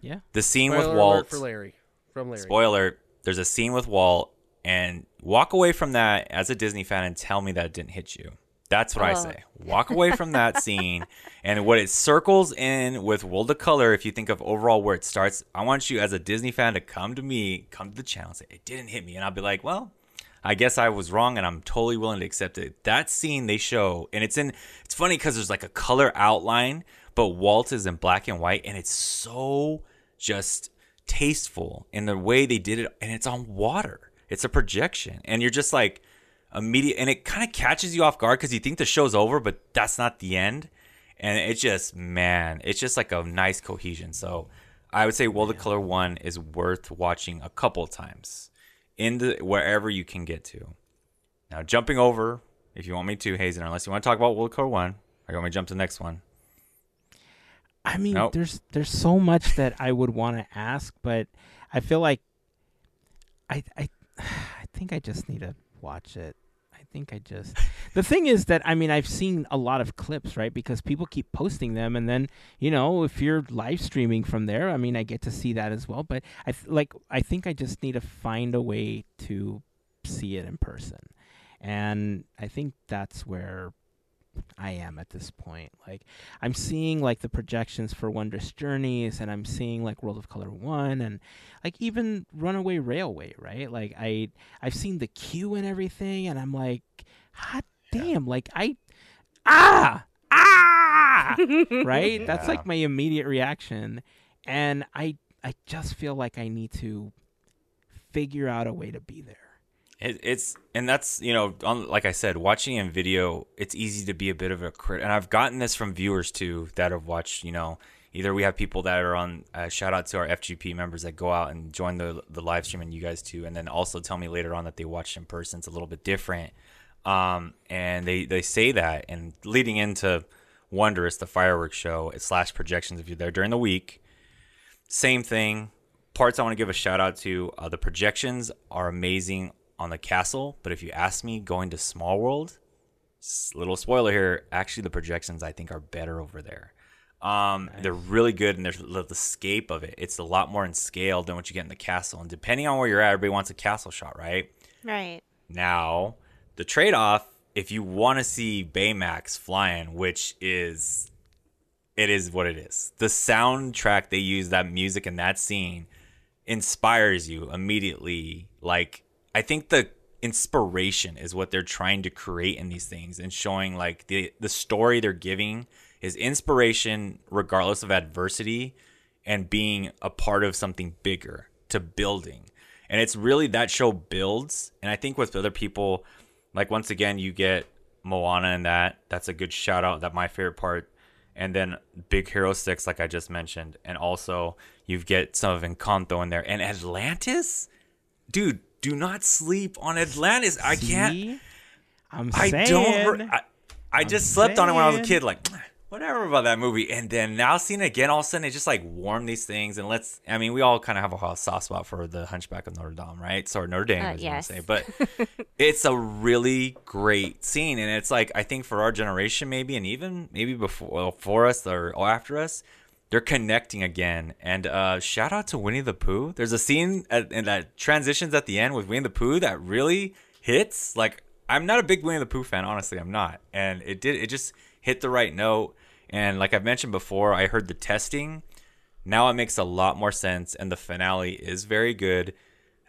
Yeah. The scene Spoiler with alert Walt. for Larry. From Larry. spoiler, there's a scene with Walt, and walk away from that as a Disney fan and tell me that it didn't hit you. That's what I Oh. say. Walk away from that scene and what it circles in with World of Color. If you think of overall where it starts, I want you as a Disney fan to come to me, come to the channel, and say it didn't hit me, and I'll be like, well, I guess I was wrong, and I'm totally willing to accept it. That scene they show, and it's in. It's funny because there's like a color outline, but Walt is in black and white, and it's so just tasteful in the way they did it, and it's on water. It's a projection, and you're just like immediate, and it kind of catches you off guard because you think the show's over, but that's not the end, and it just man, it's just like a nice cohesion. So I would say World of Color One is worth watching a couple times in the wherever you can get to. Now jumping over, if you want me to, Hazen, unless you want to talk about World of Color One, you want me to jump to the next one. I mean, Nope. there's there's so much that I would want to ask, but I feel like I I I think I just need to watch it. I think I just the thing is that I mean I've seen a lot of clips right because people keep posting them and then you know if you're live streaming from there I mean I get to see that as well but I th- like I think I just need to find a way to see it in person and I think that's where I am at this point like I'm seeing like the projections for Wondrous Journeys, and I'm seeing like World of Color One, and like even Runaway Railway, right? Like I I've seen the queue and everything, and I'm like, hot damn, like I ah ah right. That's like my immediate reaction, and I I just feel like I need to figure out a way to be there. It, it's and that's you know on, like I said, watching in video, it's easy to be a bit of a crit. And I've gotten this from viewers too that have watched. You know, either we have people that are on. Uh, shout out to our FGP members that go out and join the the live stream, and you guys too. And then also tell me later on that they watched in person. It's a little bit different. Um, and they they say that, and leading into Wondrous, the fireworks show slash projections, if you're there during the week, same thing. Parts I want to give a shout out to. Uh, the projections are amazing on the castle, but if you ask me, going to Small World, little spoiler here. Actually, the projections I think are better over there. Um, They're really good, and there's the the scape of it. It's a lot more in scale than what you get in the castle. And depending on where you're at, everybody wants a castle shot, right? Right. Now, the trade off, if you want to see Baymax flying, which is, it is what it is. The soundtrack they use, that music and that scene, inspires you immediately. Like, I think the inspiration is what they're trying to create in these things and showing like the the story they're giving is inspiration regardless of adversity and being a part of something bigger to building. And it's really that show builds. And i think with other people like once again you get moana and that. That's a good shout out. That my favorite part. And then big hero 6 like i just mentioned. And also you've get some of encanto in there. And atlantis? Dude do not sleep on atlantis i can't I'm I saying. don't. I, I just slept on it when I was a kid, like whatever about that movie. And then now seeing it again, all of a sudden it just like warmed these things. And let's, I mean, we all kind of have a soft spot for the Hunchback of Notre Dame, right? Sorry, Notre Dame, Uh, as yes. you say. But it's a really great scene, and it's like I think for our generation, maybe, and even maybe before, well, for us or, or after us. They're connecting again, and uh, shout out to Winnie the Pooh. There's a scene at, and that transitions at the end with Winnie the Pooh that really hits. Like I'm not a big Winnie the Pooh fan, honestly. I'm not, and it did. It just hit the right note. And like I've mentioned before, I heard the testing. Now it makes a lot more sense, and the finale is very good.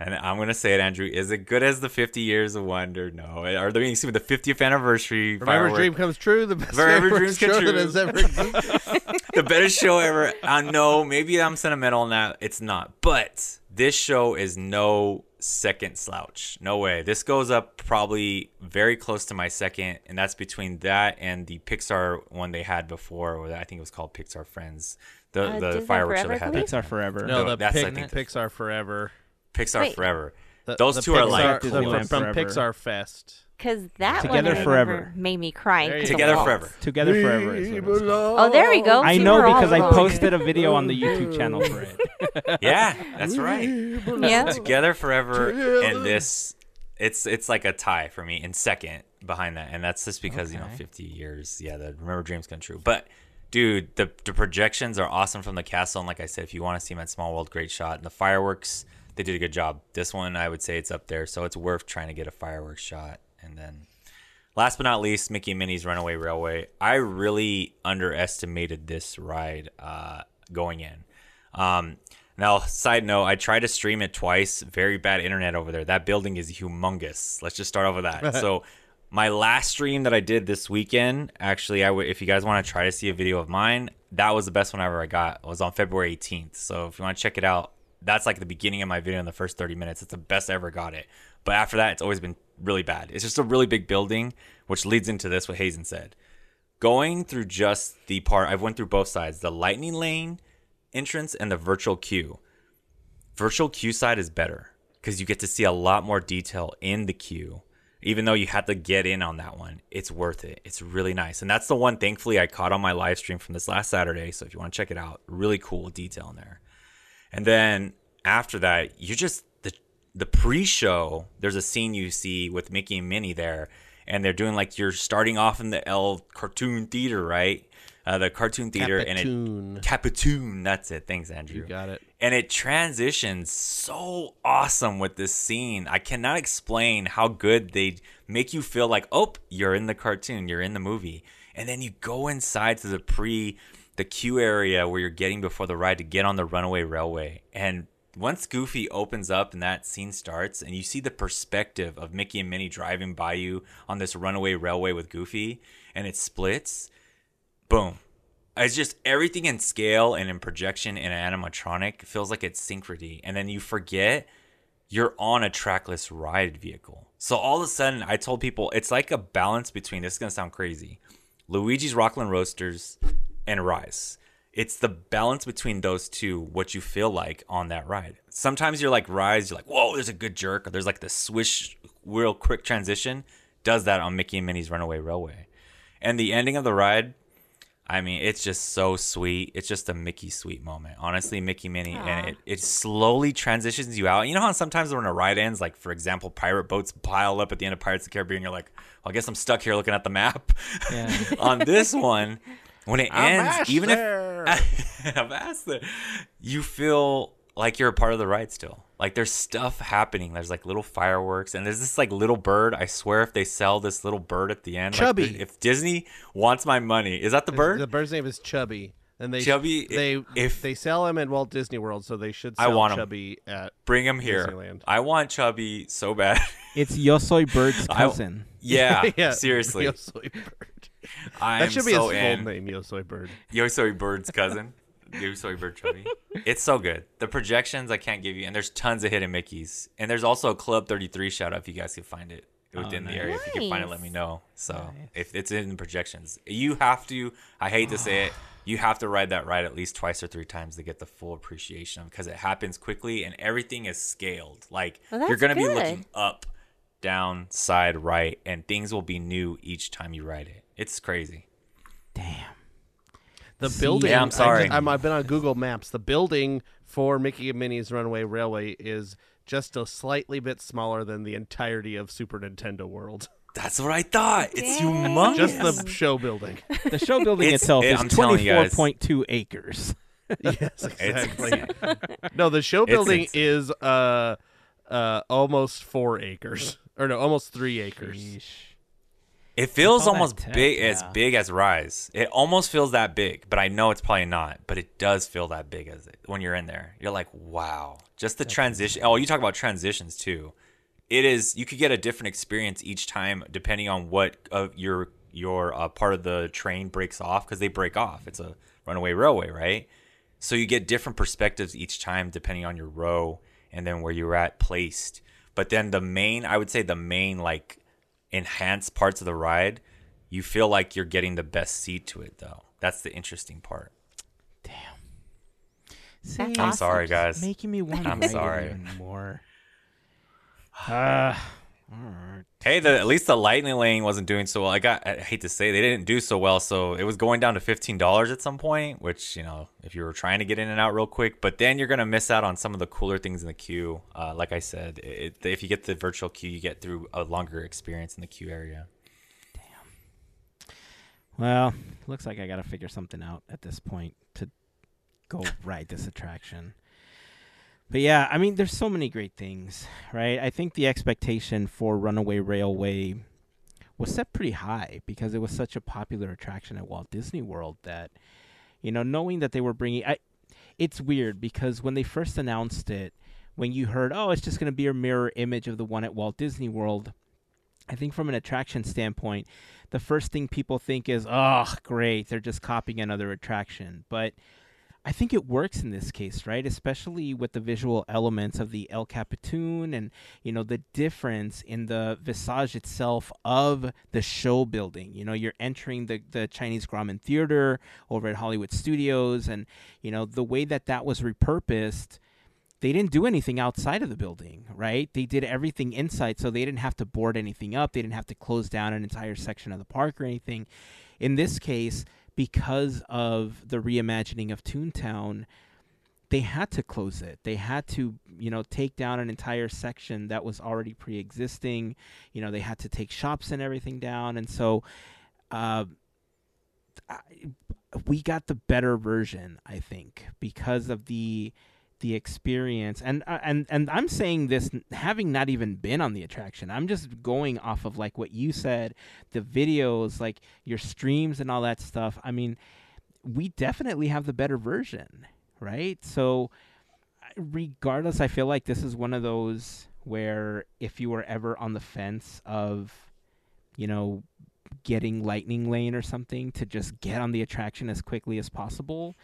And I'm gonna say it, Andrew. Is it good as the 50 Years of Wonder? No. Are they excuse me, the 50th anniversary? Remember, firework- dream comes true. The best Forever fireworks dreams come show true. that has ever the best show ever. I know maybe I'm sentimental now. It's not, but this show is no second slouch. No way. This goes up probably very close to my second, and that's between that and the Pixar one they had before. Or I think it was called Pixar Friends. The Uh, the Disney fireworks show Forever, they had. Pixar Forever. no, No, the that's, I Pic- think- Pixar Forever. Pixar Wait. Forever. The- Those the two are like the- cool. from, from Pixar Fest. Because that Together one I Forever. made me cry. There you to go. Together. Forever. Together Forever is what it was called. Oh, there we go. I See, know because I posted a video on the YouTube channel for it. Yeah, that's right. Yeah. Together Forever and this it's it's like a tie for me in second behind that. And that's just because, you know, 50 years. Yeah, the Remember Dreams Come True. But dude, the the projections are awesome from the castle and like I said, if you want to see them at Small World, great shot. And the fireworks, they did a good job. This one, I would say it's up there, so it's worth trying to get a fireworks shot. And then, last but not least, Mickey and Minnie's Runaway Railway. I really underestimated this ride uh, going in. Um, now, side note, I tried to stream it twice. Very bad internet over there. That building is humongous. Let's just start off with that. so, my last stream that I did this weekend, actually, I would if you guys want to try to see a video of mine, that was the best one ever I got. It was on February 18th. So if you want to check it out, that's like the beginning of my video in the first 30 minutes. It's the best I ever got it. But after that, it's always been really bad. It's just a really big building, which leads into this what Hazen said. Going through just the part I've went through both sides, the lightning lane entrance and the virtual queue. Virtual queue side is better because you get to see a lot more detail in the queue. Even though you had to get in on that one, it's worth it. It's really nice. And that's the one, thankfully, I caught on my live stream from this last Saturday. So if you want to check it out, really cool detail in there. And then after that, you just, the, the pre show, there's a scene you see with Mickey and Minnie there. And they're doing like you're starting off in the L cartoon theater, right? Uh, the cartoon theater and Capitoon. it Capitoon. That's it. Thanks, Andrew You got it. and it transitions so awesome with this scene. I cannot explain how good they make you feel like, oh, you're in the cartoon, you're in the movie, and then you go inside to the pre, the queue area where you're getting before the ride to get on the runaway railway, and once Goofy opens up and that scene starts, and you see the perspective of Mickey and Minnie driving by you on this runaway railway with Goofy, and it splits, boom. It's just everything in scale and in projection and animatronic feels like it's synchrony. And then you forget you're on a trackless ride vehicle. So all of a sudden, I told people it's like a balance between this is going to sound crazy Luigi's Rollickin' Roadsters and Rise. It's the balance between those two, what you feel like on that ride. Sometimes you're like Rise, you're like, whoa, there's a good jerk, or there's like the swish, real quick transition. Does that on Mickey and Minnie's Runaway Railway. And the ending of the ride, I mean, it's just so sweet. It's just a Mickey sweet moment. Honestly, Mickey Minnie, and it, it slowly transitions you out. You know how sometimes when a ride ends, like for example, pirate boats pile up at the end of Pirates of the Caribbean, you're like, well, I guess I'm stuck here looking at the map. Yeah. On this one, when it ends, even Master. if a master, you feel like you're a part of the ride still. Like there's stuff happening. There's like little fireworks, and there's this like little bird. I swear, if they sell this little bird at the end, like, Chubby. if Disney wants my money, is that the bird? The bird's name is Chubby, and they Chubby, They if- they sell him at Walt Disney World, so they should I want want 'em. Chubby at. Bring him here. Disneyland. I want Chubby so bad. It's Yosoi Bird's I- cousin. yeah, seriously. Yosoi Bird. I That should be so his in. full name, Yosoi Bird. Yosoi Bird's cousin. Yosoi Bird Chubby. It's so good. The projections I can't give you, and there's tons of hidden Mickeys, and there's also a Club 33 shout out if you guys can find it within oh, the nice. area. If you can find it, let me know. So if it's in the projections, you have to. I hate to say it. You have to ride that ride at least twice or three times to get the full appreciation of because it happens quickly and everything is scaled. Like Well, you're gonna be looking up, down, side, right, and things will be new each time you ride it. It's crazy. Damn. The See? building. Yeah, I'm sorry. just- I'm, I've been on Google Maps. The building for Mickey and Minnie's Runaway Railway is just a slightly bit smaller than the entirety of Super Nintendo World. That's what I thought. It's Dang. humongous. Just the show building. The show building It's- itself it- is I'm telling you guys. 24.2 acres. yes, exactly. insane. No, the show It's building is uh uh almost four acres. Or no, almost three acres. Sheesh. It feels almost big as big as Rise. It almost feels that big, but I know it's probably not. But it does feel that big as it when you're in there. You're like, wow, just the transition. Oh, you talk about transitions too. It is. You could get a different experience each time depending on what uh, your your uh, part of the train breaks off because they break off. It's a runaway railway, right? So you get different perspectives each time depending on your row and then where you're at placed. But then the main, I would say the main like enhanced parts of the ride, you feel like you're getting the best seat to it though. That's the interesting part. Damn. See, I'm awesome. sorry, guys. making me want to I'm it sorry. more. Uh, all right. Hey, the at least the lightning lane wasn't doing so well. I got I hate to say they didn't do so well, so it was going down to fifteen dollars at some point. Which you know, if you were trying to get in and out real quick, but then you're gonna miss out on some of the cooler things in the queue. Uh, like I said, it, if you get the virtual queue, you get through a longer experience in the queue area. Damn. Well, looks like I got to figure something out at this point to go ride this attraction. But yeah, I mean, there's so many great things, right? I think the expectation for Runaway Railway was set pretty high because it was such a popular attraction at Walt Disney World that, you know, knowing that they were bringing, I, it's weird because when they first announced it, when you heard, oh, it's just going to be a mirror image of the one at Walt Disney World, I think from an attraction standpoint, the first thing people think is, oh, great, they're just copying another attraction. But I think it works in this case, right? Especially with the visual elements of the El Capitan and, you know, the difference in the visage itself of the show building. You know, you're entering the, the Chinese Grauman Theater over at Hollywood Studios, and, you know, the way that that was repurposed they didn't do anything outside of the building, right? They did everything inside, so they didn't have to board anything up. They didn't have to close down an entire section of the park or anything. In this case, because of the reimagining of Toontown, they had to close it. They had to, you know, take down an entire section that was already pre-existing. You know, they had to take shops and everything down, and so uh, I, we got the better version, I think, because of the the experience. And uh, and and I'm saying this having not even been on the attraction I'm just going off of like what you said the videos like your streams and all that stuff. I mean we definitely have the better version right? So regardless I feel like this is one of those where if you were ever on the fence of you know getting lightning lane or something to just get on the attraction as quickly as possible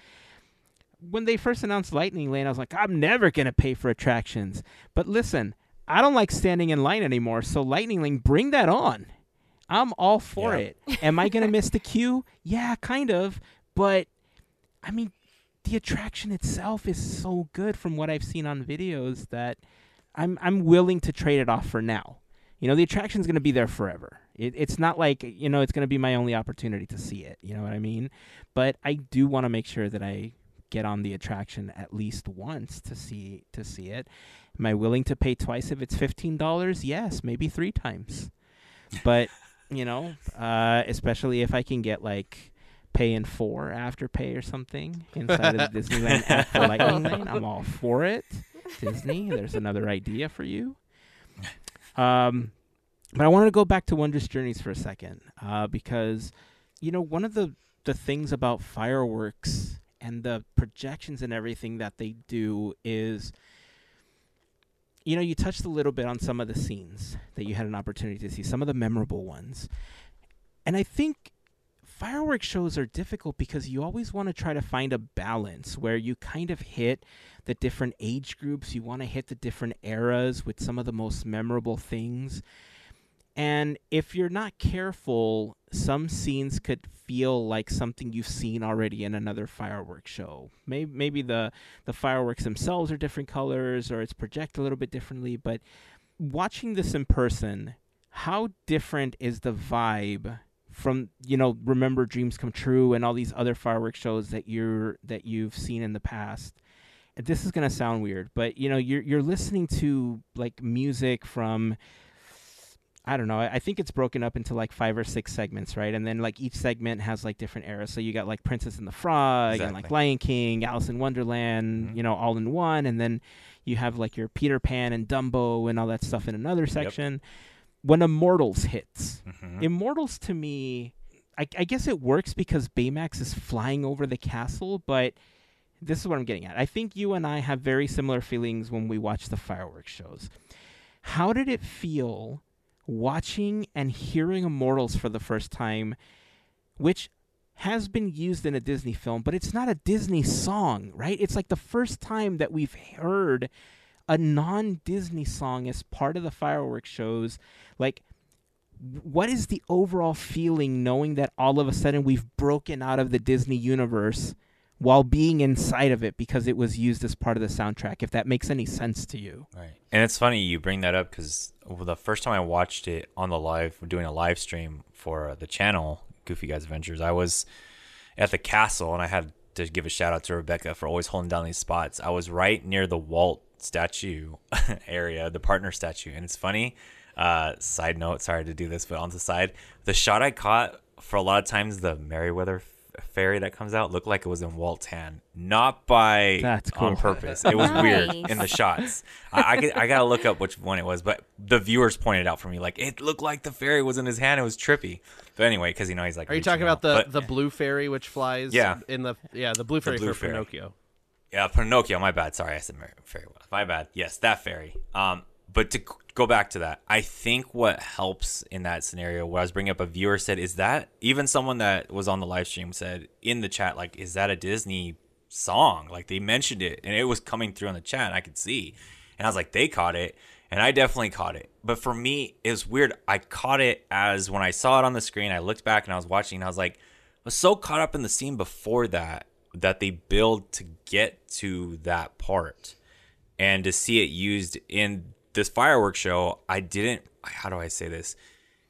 when they first announced Lightning Lane, I was like, I'm never gonna pay for attractions. But listen, I don't like standing in line anymore. So Lightning Lane, bring that on. I'm all for Yeah. it. Am I gonna miss the queue? Yeah, kind of. But I mean, the attraction itself is so good from what I've seen on videos that I'm I'm willing to trade it off for now. You know, the attraction's gonna be there forever. It, it's not like you know it's gonna be my only opportunity to see it. You know what I mean? But I do want to make sure that I get on the attraction at least once to see to see it. Am I willing to pay twice if it's fifteen dollars? Yes, maybe three times. But you know, uh, especially if I can get like pay in four Afterpay or something inside of the Disneyland app for Lightning Lane, I'm all for it. Disney, there's another idea for you. Um, but I wanted to go back to Wondrous Journeys for a second, uh, because you know one of the the things about fireworks and the projections and everything that they do is you know you touched a little bit on some of the scenes that you had an opportunity to see some of the memorable ones. And i think fireworks shows are difficult because you always want to try to find a balance where you kind of hit the different age groups you want to hit the different eras with some of the most memorable things and if you're not careful, some scenes could feel like something you've seen already in another fireworks show. Maybe maybe the the fireworks themselves are different colors or it's projected a little bit differently, but watching this in person, how different is the vibe from, you know, Remember Dreams Come True and all these other fireworks shows that you're that you've seen in the past? This is going to sound weird, but you know, you're you're listening to like music from I don't know. I think it's broken up into like five or six segments, right? And then like each segment has like different eras. So you got like Princess and the Frog and like Lion King, Alice in Wonderland, Mhm. you know, all in one. And then you have like your Peter Pan and Dumbo and all that stuff in another section. When Immortals hits, Mhm. Immortals to me, I, I guess it works because Baymax is flying over the castle, but this is what I'm getting at. I think you and I have very similar feelings when we watch the fireworks shows. How did it feel watching and hearing Immortals for the first time, which has been used in a Disney film, but it's not a Disney song, right? It's like the first time that we've heard a non Disney song as part of the fireworks shows. Like, what is the overall feeling knowing that all of a sudden we've broken out of the Disney universe while being inside of it because it was used as part of the soundtrack? If that makes any sense to you. Right. And it's funny you bring that up because the first time I watched it on the live, doing a live stream for the channel, Goofy Guys Adventures, I was at the castle and I had to give a shout out to Rebecca for always holding down these spots. I was right near the Walt statue area, the partner statue. And it's funny, uh, side note, sorry to do this, but on the side, the shot I caught for a lot of times, the Merryweather fairy that comes out looked like it was in Walt's hand, not by That's on purpose. It was weird in the shots. I I, could- I gotta look up which one it was, but the viewers pointed out for me like it looked like the fairy was in his hand. It was trippy. But anyway, because you know he's like. Are you talking about out. the But- the blue fairy which flies? Yeah. In the yeah the blue fairy blue for fairy. Pinocchio. Yeah, Pinocchio. My bad. Sorry, I said Mar- fairy. My bad. Yes, that fairy. Um, but to c- go back to that, I think what helps in that scenario, what I was bringing up, a viewer said, "Is that even someone that was on the live stream said in the chat, like, is that a Disney song? Like they mentioned it, and it was coming through on the chat, and I could see, and I was like, they caught it." And I definitely caught it. But for me, it was weird. I caught it as when I saw it on the screen, I looked back and I was watching, and I was like, I was so caught up in the scene before that that they build to get to that part and to see it used in this fireworks show i didn't how do i say this?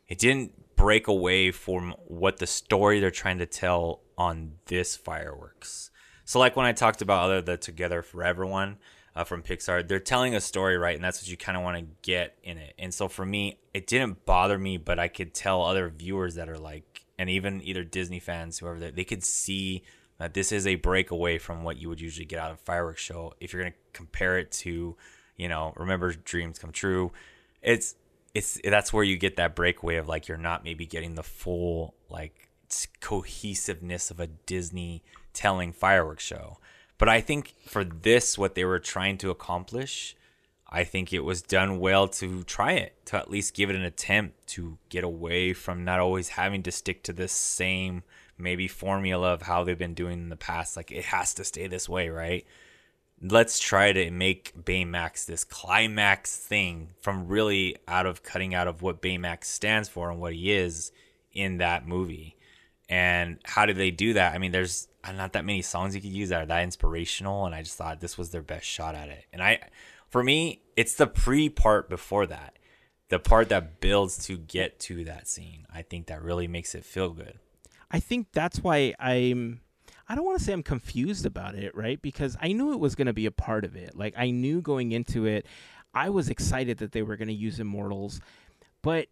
It didn't break away from what the story they're trying to tell on this fireworks. So like when i talked about other the together forever one uh, from pixar they're telling a story right and that's what you kind of want to get in it. And so for me it didn't bother me but i could tell other viewers that are like and even either disney fans whoever they, they could see that this is a breakaway from what you would usually get out of fireworks show. If you're going to compare it to you know remember dreams come true it's it's that's where you get that breakaway of like you're not maybe getting the full like cohesiveness of a disney telling fireworks show but i think for this what they were trying to accomplish I think it was done well to try it, to at least give it an attempt to get away from not always having to stick to this same maybe formula of how they've been doing in the past. Like it has to stay this way, right? Let's try to make Baymax this climax thing from really out of cutting out of what Baymax stands for and what he is in that movie. And how did they do that? I mean, there's not that many songs you could use that are that inspirational, and I just thought this was their best shot at it. And I, for me, it's the pre part before that, the part that builds to get to that scene. I think that really makes it feel good. I think that's why I'm. I don't want to say I'm confused about it, right? Because I knew it was going to be a part of it. Like I knew going into it, I was excited that they were going to use Immortals, but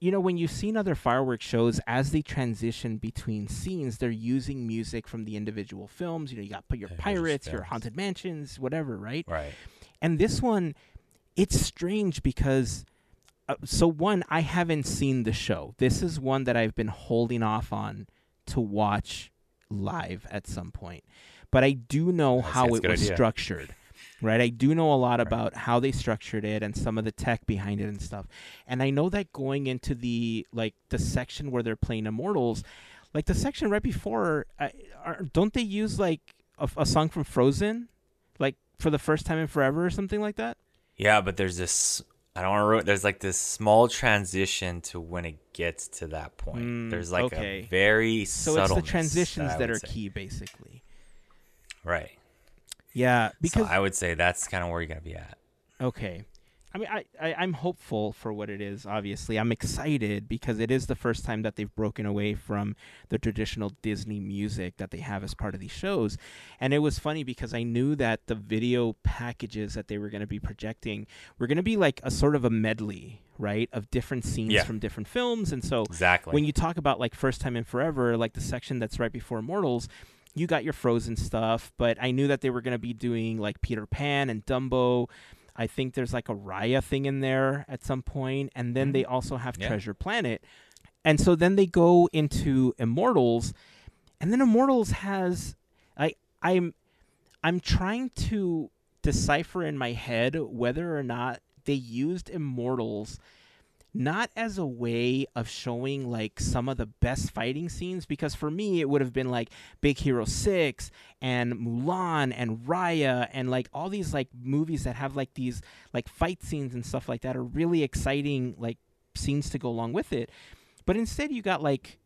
you know when you've seen other fireworks shows as they transition between scenes, they're using music from the individual films. You know, you got your pirates, your haunted mansions, whatever, right? Right. And this one, it's strange because, uh, so one, I haven't seen the show. This is one that I've been holding off on to watch live at some point. But I do know I how it was idea. structured. Right, I do know a lot about how they structured it and some of the tech behind it and stuff. And I know that going into the like the section where they're playing Immortals, like the section right before, uh, are, don't they use like a, a song from Frozen, like for the first time in forever or something like that? Yeah, but there's this. I don't want to ruin. There's like this small transition to when it gets to that point. Mm, there's like okay. a very So it's the transitions I that, are say. key, basically. Right. Yeah, because so I would say that's kind of where you're gonna be at. okay. I mean, I, I I'm hopeful for what it is. Obviously, I'm excited because it is the first time that they've broken away from the traditional Disney music that they have as part of these shows. And it was funny because I knew that the video packages that they were going to be projecting were going to be like a sort of a medley, right, of different scenes Yeah. from different films. And so Exactly. when you talk about like first time in forever like the section that's right before immortals you got your frozen stuff but i knew that they were going to be doing like peter pan and dumbo i think there's like a raya thing in there at some point and then they also have Mm-hmm. Yeah. treasure planet and so then they go into immortals and then immortals has i i'm i'm trying to decipher in my head whether or not they used immortals not as a way of showing like some of the best fighting scenes because for me it would have been like Big Hero 6 and Mulan and Raya and like all these like movies that have like these like fight scenes and stuff like that are really exciting like scenes to go along with it. But instead you got like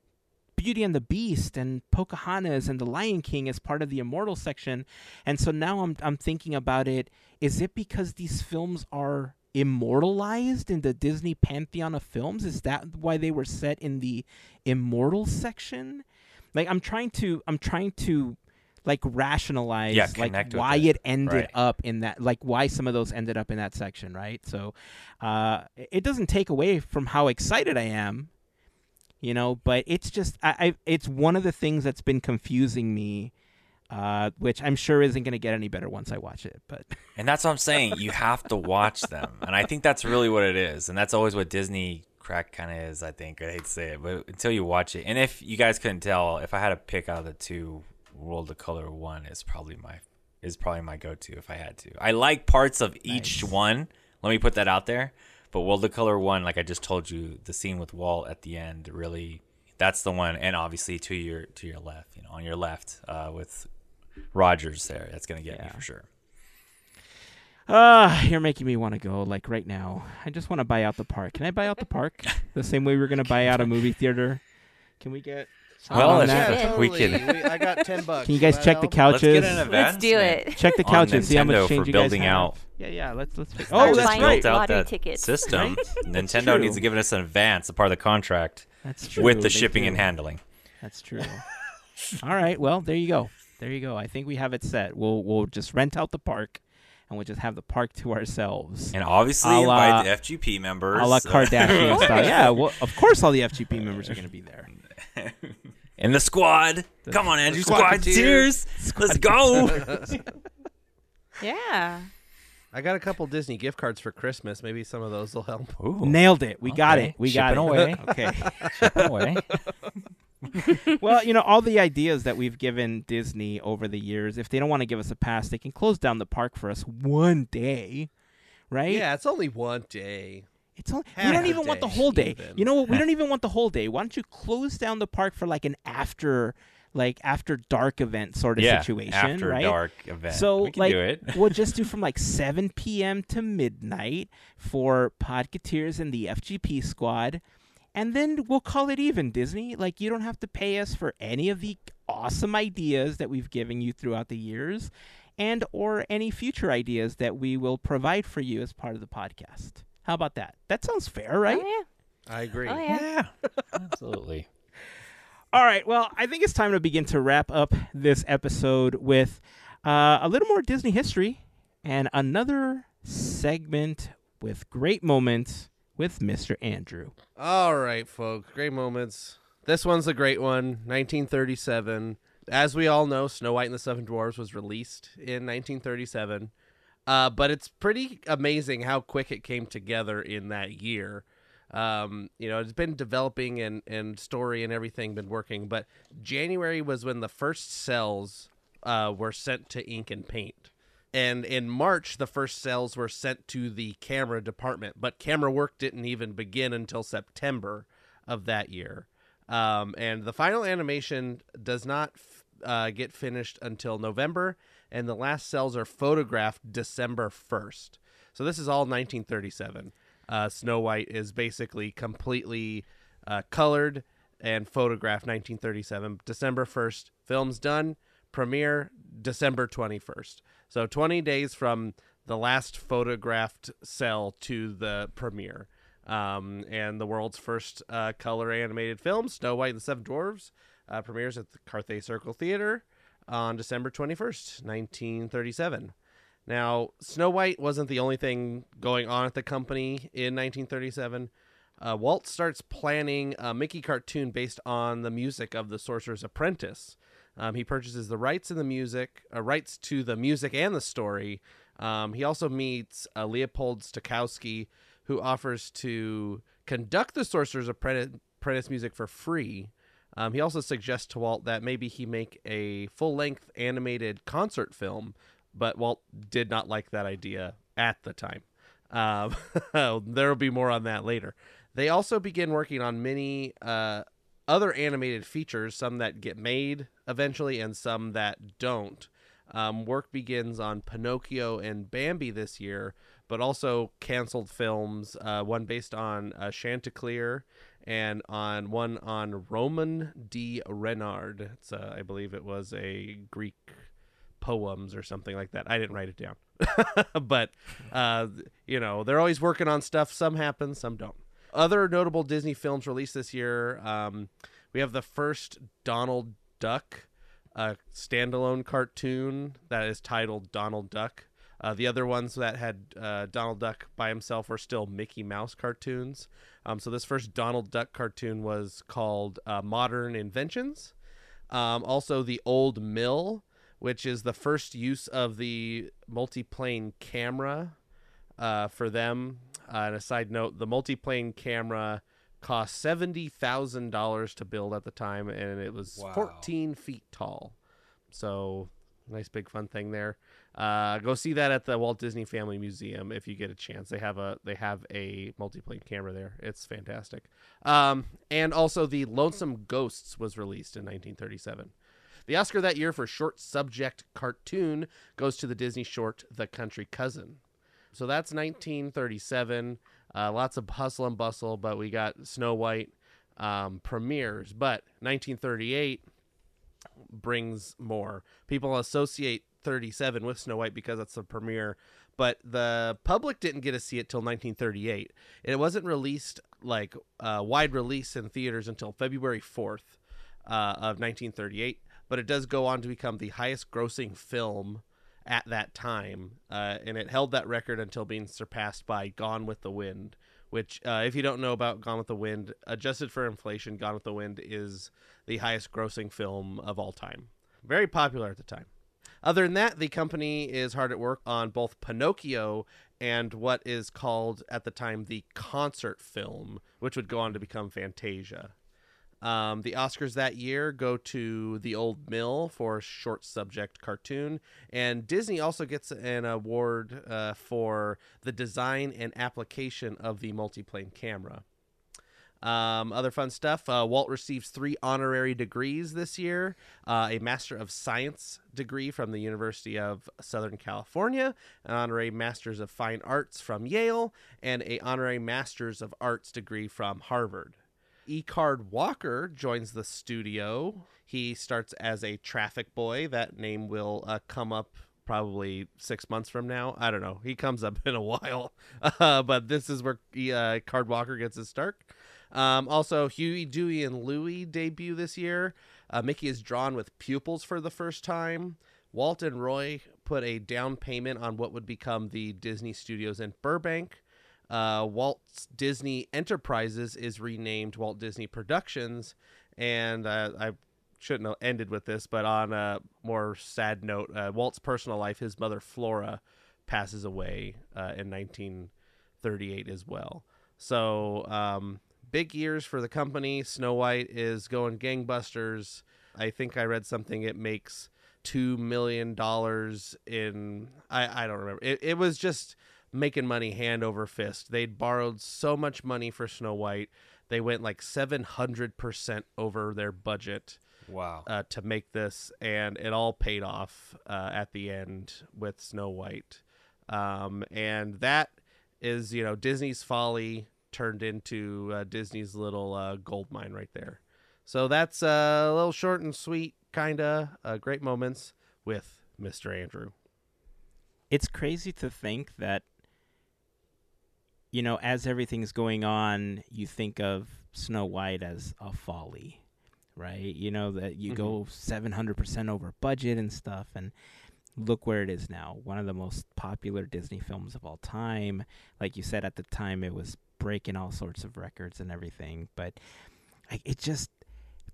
Beauty and the Beast and Pocahontas and The Lion King as part of the Immortal section. And so now I'm I'm thinking about it is it because these films are immortalized in the Disney pantheon of films? Is that why they were set in the immortal section? Like I'm trying to I'm trying to like rationalize Yeah, like why it. it ended Right. up in that like why some of those ended up in that section, right? So uh it doesn't take away from how excited I am. you know. But it's just, I, I it's one of the things that's been confusing me, uh, which I'm sure isn't going to get any better once I watch it. But And that's what I'm saying. You have to watch them. And I think that's really what it is. And that's always what Disney crack kind of is, I think. I hate to say it, but until you watch it. And if you guys couldn't tell, if I had to pick out of the two, World of Color 1 is probably my is probably my go-to if I had to. I like parts of each one. Let me put that out there. But World of Color 1, like I just told you, the scene with Walt at the end really that's the one and obviously to your to your left, you know, on your left uh, with Rogers there. That's going to get me for sure. Ah, you're making me want to go like right now. I just want to buy out the park. Can I buy out the park the same way we're gonna buy out a movie theater? Can we get? Well, on that? Yeah, we can- We- I got ten bucks. Can you guys check the help? Let's get couches? an Let's do advancement. it. Check the on couches. See how much Nintendo change for you guys building have. out. Yeah, yeah. Let's let's. Start Oh, that's buying right. built out lottery that tickets. system. Nintendo true. needs to give us an advance, a part of the contract, That's true. with the They shipping do. and handling. That's true. All right. Well, there you go. There you go. I think we have it set. We'll we'll just rent out the park, and we'll just have the park to ourselves. And obviously A la- invite the FGP members. A la Kardashian style. Yeah. Well, of course, all the FGP members are going to be there. in the squad. The- Come on, Andrew. the Squad Squadketeers. tears. Let's go. Yeah. I got a couple Disney gift cards for Christmas. Maybe some of those will help. Ooh. Nailed it. We got it. We got it. away. Okay. Shipping away. well, you know, all the ideas that we've given Disney over the years, if they don't want to give us a pass, they can close down the park for us one day, right? Yeah, it's only one day. It's only, we don't a even want the whole day. even. You know what? We don't even want the whole day. Why don't you close down the park for like an after, like after dark event sort of yeah. situation, After right? dark event. So we can like do it. we'll just do from like 7 p.m. to midnight for Podcateers and the FGP squad. And then we'll call it even, Disney. Like you don't have to pay us for any of the awesome ideas that we've given you throughout the years and or any future ideas that we will provide for you as part of the podcast. How about that? That sounds fair, right? Oh I agree. yeah. Oh yeah. Yeah. Absolutely. All right. Well, I think it's time to begin to wrap up this episode with uh, a little more Disney history and another segment with great moments with Mr. Andrew. All right, folks. Great moments. This one's a great one. 1937. As we all know, Snow White and the Seven Dwarfs was released in 1937. Uh, but it's pretty amazing how quick it came together in that year. Um, you know, it's been developing and, and story and everything been working, but January was when the first cells uh, were sent to ink and paint. And in March, the first cells were sent to the camera department, but camera work didn't even begin until September of that year. Um, and the final animation does not f- uh, get finished until November, and the last cells are photographed December 1st. So this is all 1937. Uh, Snow White is basically completely uh, colored and photographed 1937. December 1st, film's done. Premiere December 21st. So 20 days from the last photographed cell to the premiere. Um, and the world's first uh, color animated film, Snow White and the Seven Dwarfs, uh, premieres at the Carthay Circle Theater on December 21st, 1937. Now, Snow White wasn't the only thing going on at the company in 1937. Uh, Walt starts planning a Mickey cartoon based on the music of The Sorcerer's Apprentice. Um, he purchases the rights in the music, uh, rights to the music and the story. Um, he also meets uh, Leopold Stokowski, who offers to conduct the Sorcerer's Apprentice, music for free. Um, he also suggests to Walt that maybe he make a full-length animated concert film, but Walt did not like that idea at the time. Um, there will be more on that later. They also begin working on many uh, other animated features, some that get made eventually and some that don't. Um, work begins on Pinocchio and Bambi this year, but also canceled films, uh, one based on uh, Chanticleer and on one on Roman de Renard. It's, uh, I believe it was a Greek poems or something like that. I didn't write it down, but uh, you know they're always working on stuff. Some happen, some don't. Other notable Disney films released this year. Um, we have the first Donald Duck, a standalone cartoon that is titled Donald Duck. Uh, the other ones that had uh, Donald Duck by himself were still Mickey Mouse cartoons. Um, so this first Donald Duck cartoon was called uh, Modern Inventions. Um, also, the Old Mill, which is the first use of the multiplane camera uh, for them. Uh, and a side note, the multiplane camera cost seventy thousand dollars to build at the time, and it was Wow. fourteen feet tall. So nice big fun thing there. Uh, go see that at the Walt Disney Family Museum if you get a chance. They have a they have a multiplane camera there. It's fantastic. Um, and also the Lonesome Ghosts was released in 1937. The Oscar that year for short subject cartoon goes to the Disney short The Country Cousin. So that's 1937. Uh, lots of hustle and bustle, but we got Snow White um, premieres. But 1938 brings more. People associate 37 with Snow White because that's the premiere, but the public didn't get to see it till 1938. It wasn't released like uh, wide release in theaters until February 4th uh, of 1938, but it does go on to become the highest grossing film at that time, uh, and it held that record until being surpassed by Gone with the Wind. Which, uh, if you don't know about Gone with the Wind, adjusted for inflation, Gone with the Wind is the highest grossing film of all time. Very popular at the time. Other than that, the company is hard at work on both Pinocchio and what is called at the time the concert film, which would go on to become Fantasia. Um, the Oscars that year go to The Old Mill for short subject cartoon, and Disney also gets an award uh, for the design and application of the multiplane camera. Um, other fun stuff. Uh, Walt receives three honorary degrees this year: uh, a Master of Science degree from the University of Southern California, an honorary Masters of Fine Arts from Yale, and a honorary Masters of Arts degree from Harvard. E. Card Walker joins the studio. He starts as a traffic boy. That name will uh, come up probably six months from now. I don't know. He comes up in a while, uh, but this is where he, uh, Card Walker gets his start. Um, also, Huey, Dewey, and Louie debut this year. Uh, Mickey is drawn with pupils for the first time. Walt and Roy put a down payment on what would become the Disney Studios in Burbank. Uh, Walt Disney Enterprises is renamed Walt Disney Productions, and uh, I shouldn't have ended with this, but on a more sad note, uh, Walt's personal life, his mother Flora passes away uh, in 1938 as well. So um, big years for the company. Snow White is going gangbusters. I think I read something. It makes two million dollars in. I I don't remember. It it was just making money hand over fist. They'd borrowed so much money for Snow White. They went like 700% over their budget Wow. uh, to make this, and it all paid off uh, at the end with Snow White. Um, and that is, you know, Disney's folly turned into uh, Disney's little uh, gold mine right there. So that's uh, a little short and sweet, kind of uh, great moments with Mr. Andrew. it's crazy to think that you know as everything's going on you think of snow white as a folly right? You know that you go mm-hmm. 700% over budget and stuff and look where it is now. One of the most popular disney films of all time. Like you said at the time it was breaking all sorts of records and everything but like it just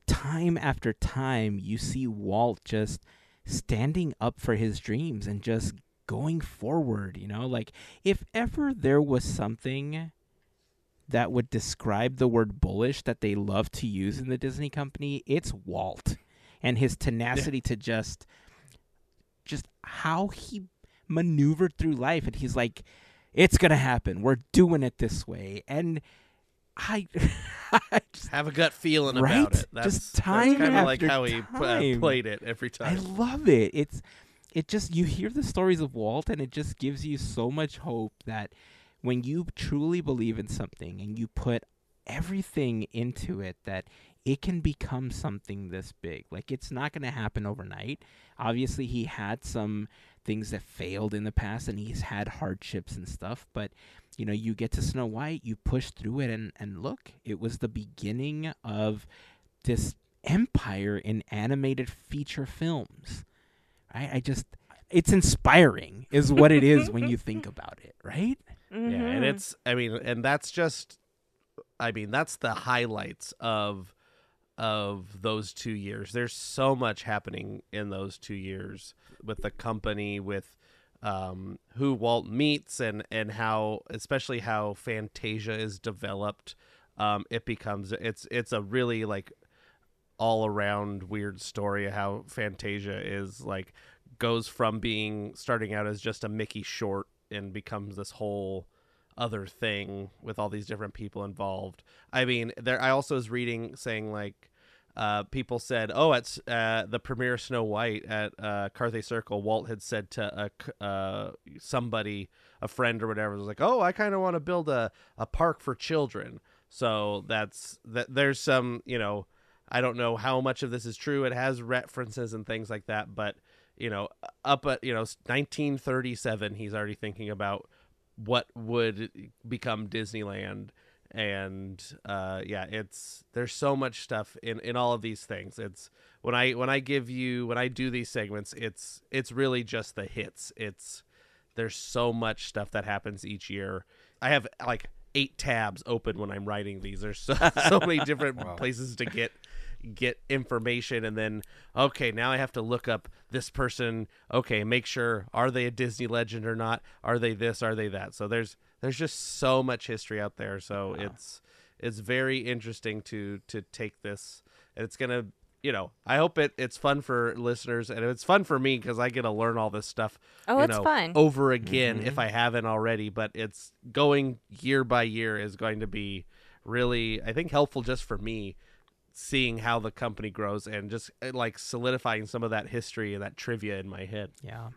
time after time you see walt just standing up for his dreams and just going forward, you know? Like if ever there was something that would describe the word bullish that they love to use in the Disney company, it's Walt and his tenacity to just just how he maneuvered through life and he's like it's going to happen. We're doing it this way. And I, I just Have a gut feeling Right? about it. That's, Just time kind of like how he time. played it every time. I love it. It's it just you hear the stories of Walt and it just gives you so much hope that when you truly believe in something and you put everything into it that it can become something this big. Like it's not going to happen overnight. Obviously he had some things that failed in the past and he's had hardships and stuff, but you know, you get to Snow White, you push through it and and look, it was the beginning of this empire in animated feature films. I, I just it's inspiring is what it is when you think about it, right? Yeah, and it's I mean, and that's just I mean, that's the highlights of of those 2 years. There's so much happening in those 2 years with the company with um who Walt meets and and how especially how Fantasia is developed. Um it becomes it's it's a really like all around weird story of how Fantasia is like goes from being starting out as just a Mickey short and becomes this whole other thing with all these different people involved. I mean, there I also was reading saying like uh, people said, "Oh, at uh, the premiere Snow White at uh, Carthay Circle, Walt had said to a uh, somebody, a friend or whatever, was like, "Oh, I kind of want to build a, a park for children." So that's that. There's some, you know, I don't know how much of this is true. It has references and things like that, but you know, up at you know 1937, he's already thinking about what would become Disneyland. And uh yeah it's there's so much stuff in in all of these things. It's when i when i give you when i do these segments it's it's really just the hits. It's there's so much stuff that happens each year. I have like eight tabs open when i'm writing these. There's so, so many different places to get get information and then okay now i have to look up this person. Okay make sure are they a disney legend or not? Are they this? Are they that? So there's there's just so much history out there. So it's it's very interesting to to take this. And it's gonna you know i hope it it's fun for listeners and it's fun for me because i get to learn all this stuff Oh, you it's know, fun. over again mm-hmm. if i haven't already. But it's going year by year is going to be really i think helpful just for me seeing how the company grows and just uh, like solidifying some of that history and that trivia in my head Yeah.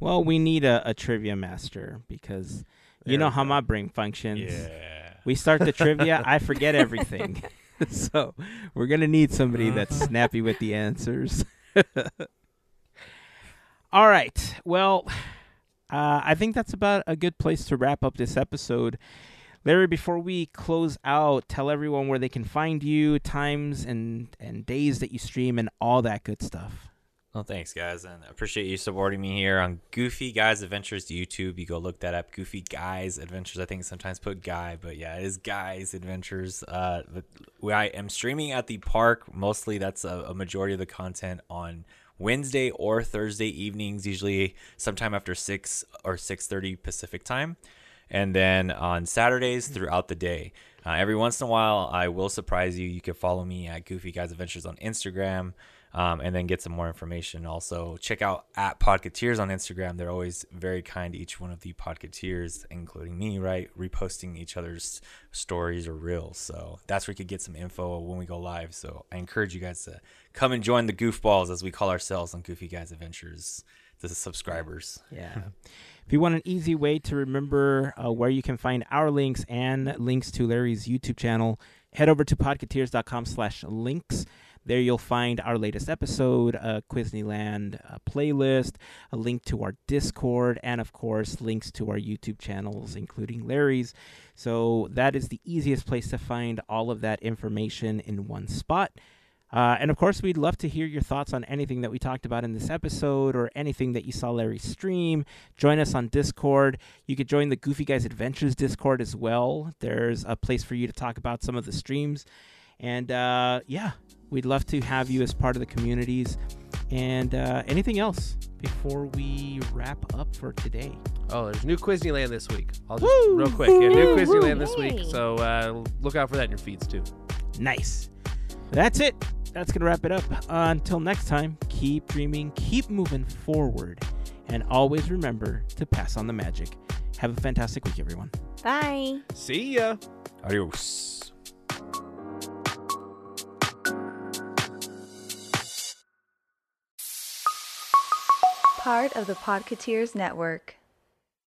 Well, we need a, a trivia master because you There know how go. my brain functions. Yeah. We start the trivia, I forget everything. so we're gonna need somebody that's snappy with the answers. All right. Well, uh, I think that's about a good place to wrap up this episode. Larry, before we close out, tell everyone where they can find you, times and and days that you stream, and all that good stuff. Well, thanks, guys, and I appreciate you supporting me here on Goofy Guys Adventures YouTube. You go look that up, Goofy Guys Adventures. I think sometimes put Guy, but yeah, it is Guys Adventures. Uh, I am streaming at the park. Mostly, that's a, a majority of the content on Wednesday or Thursday evenings. Usually, sometime after six or six thirty Pacific time, and then on Saturdays throughout the day. Uh, every once in a while, I will surprise you. You can follow me at Goofy Guys Adventures on Instagram um, and then get some more information. Also, check out at Podcateers on Instagram. They're always very kind to each one of the Podcateers, including me, right? Reposting each other's stories or reels. So that's where you could get some info when we go live. So I encourage you guys to come and join the goofballs, as we call ourselves on Goofy Guys Adventures, the subscribers. Yeah. If you want an easy way to remember uh, where you can find our links and links to Larry's YouTube channel, head over to podcateers.com slash links. There you'll find our latest episode, a Quizneyland uh, playlist, a link to our Discord, and of course, links to our YouTube channels, including Larry's. So that is the easiest place to find all of that information in one spot. Uh, and of course, we'd love to hear your thoughts on anything that we talked about in this episode or anything that you saw Larry stream. Join us on Discord. You could join the Goofy Guys Adventures Discord as well. There's a place for you to talk about some of the streams. And uh, yeah, we'd love to have you as part of the communities. And uh, anything else before we wrap up for today? Oh, there's new Quizneyland this week. I'll just Woo! real quick. Yeah, new Woo! Quizneyland this week. So uh, look out for that in your feeds too. Nice. That's it. That's going to wrap it up. Uh, until next time, keep dreaming, keep moving forward, and always remember to pass on the magic. Have a fantastic week, everyone. Bye. See ya. Adios. Part of the Podcateers Network.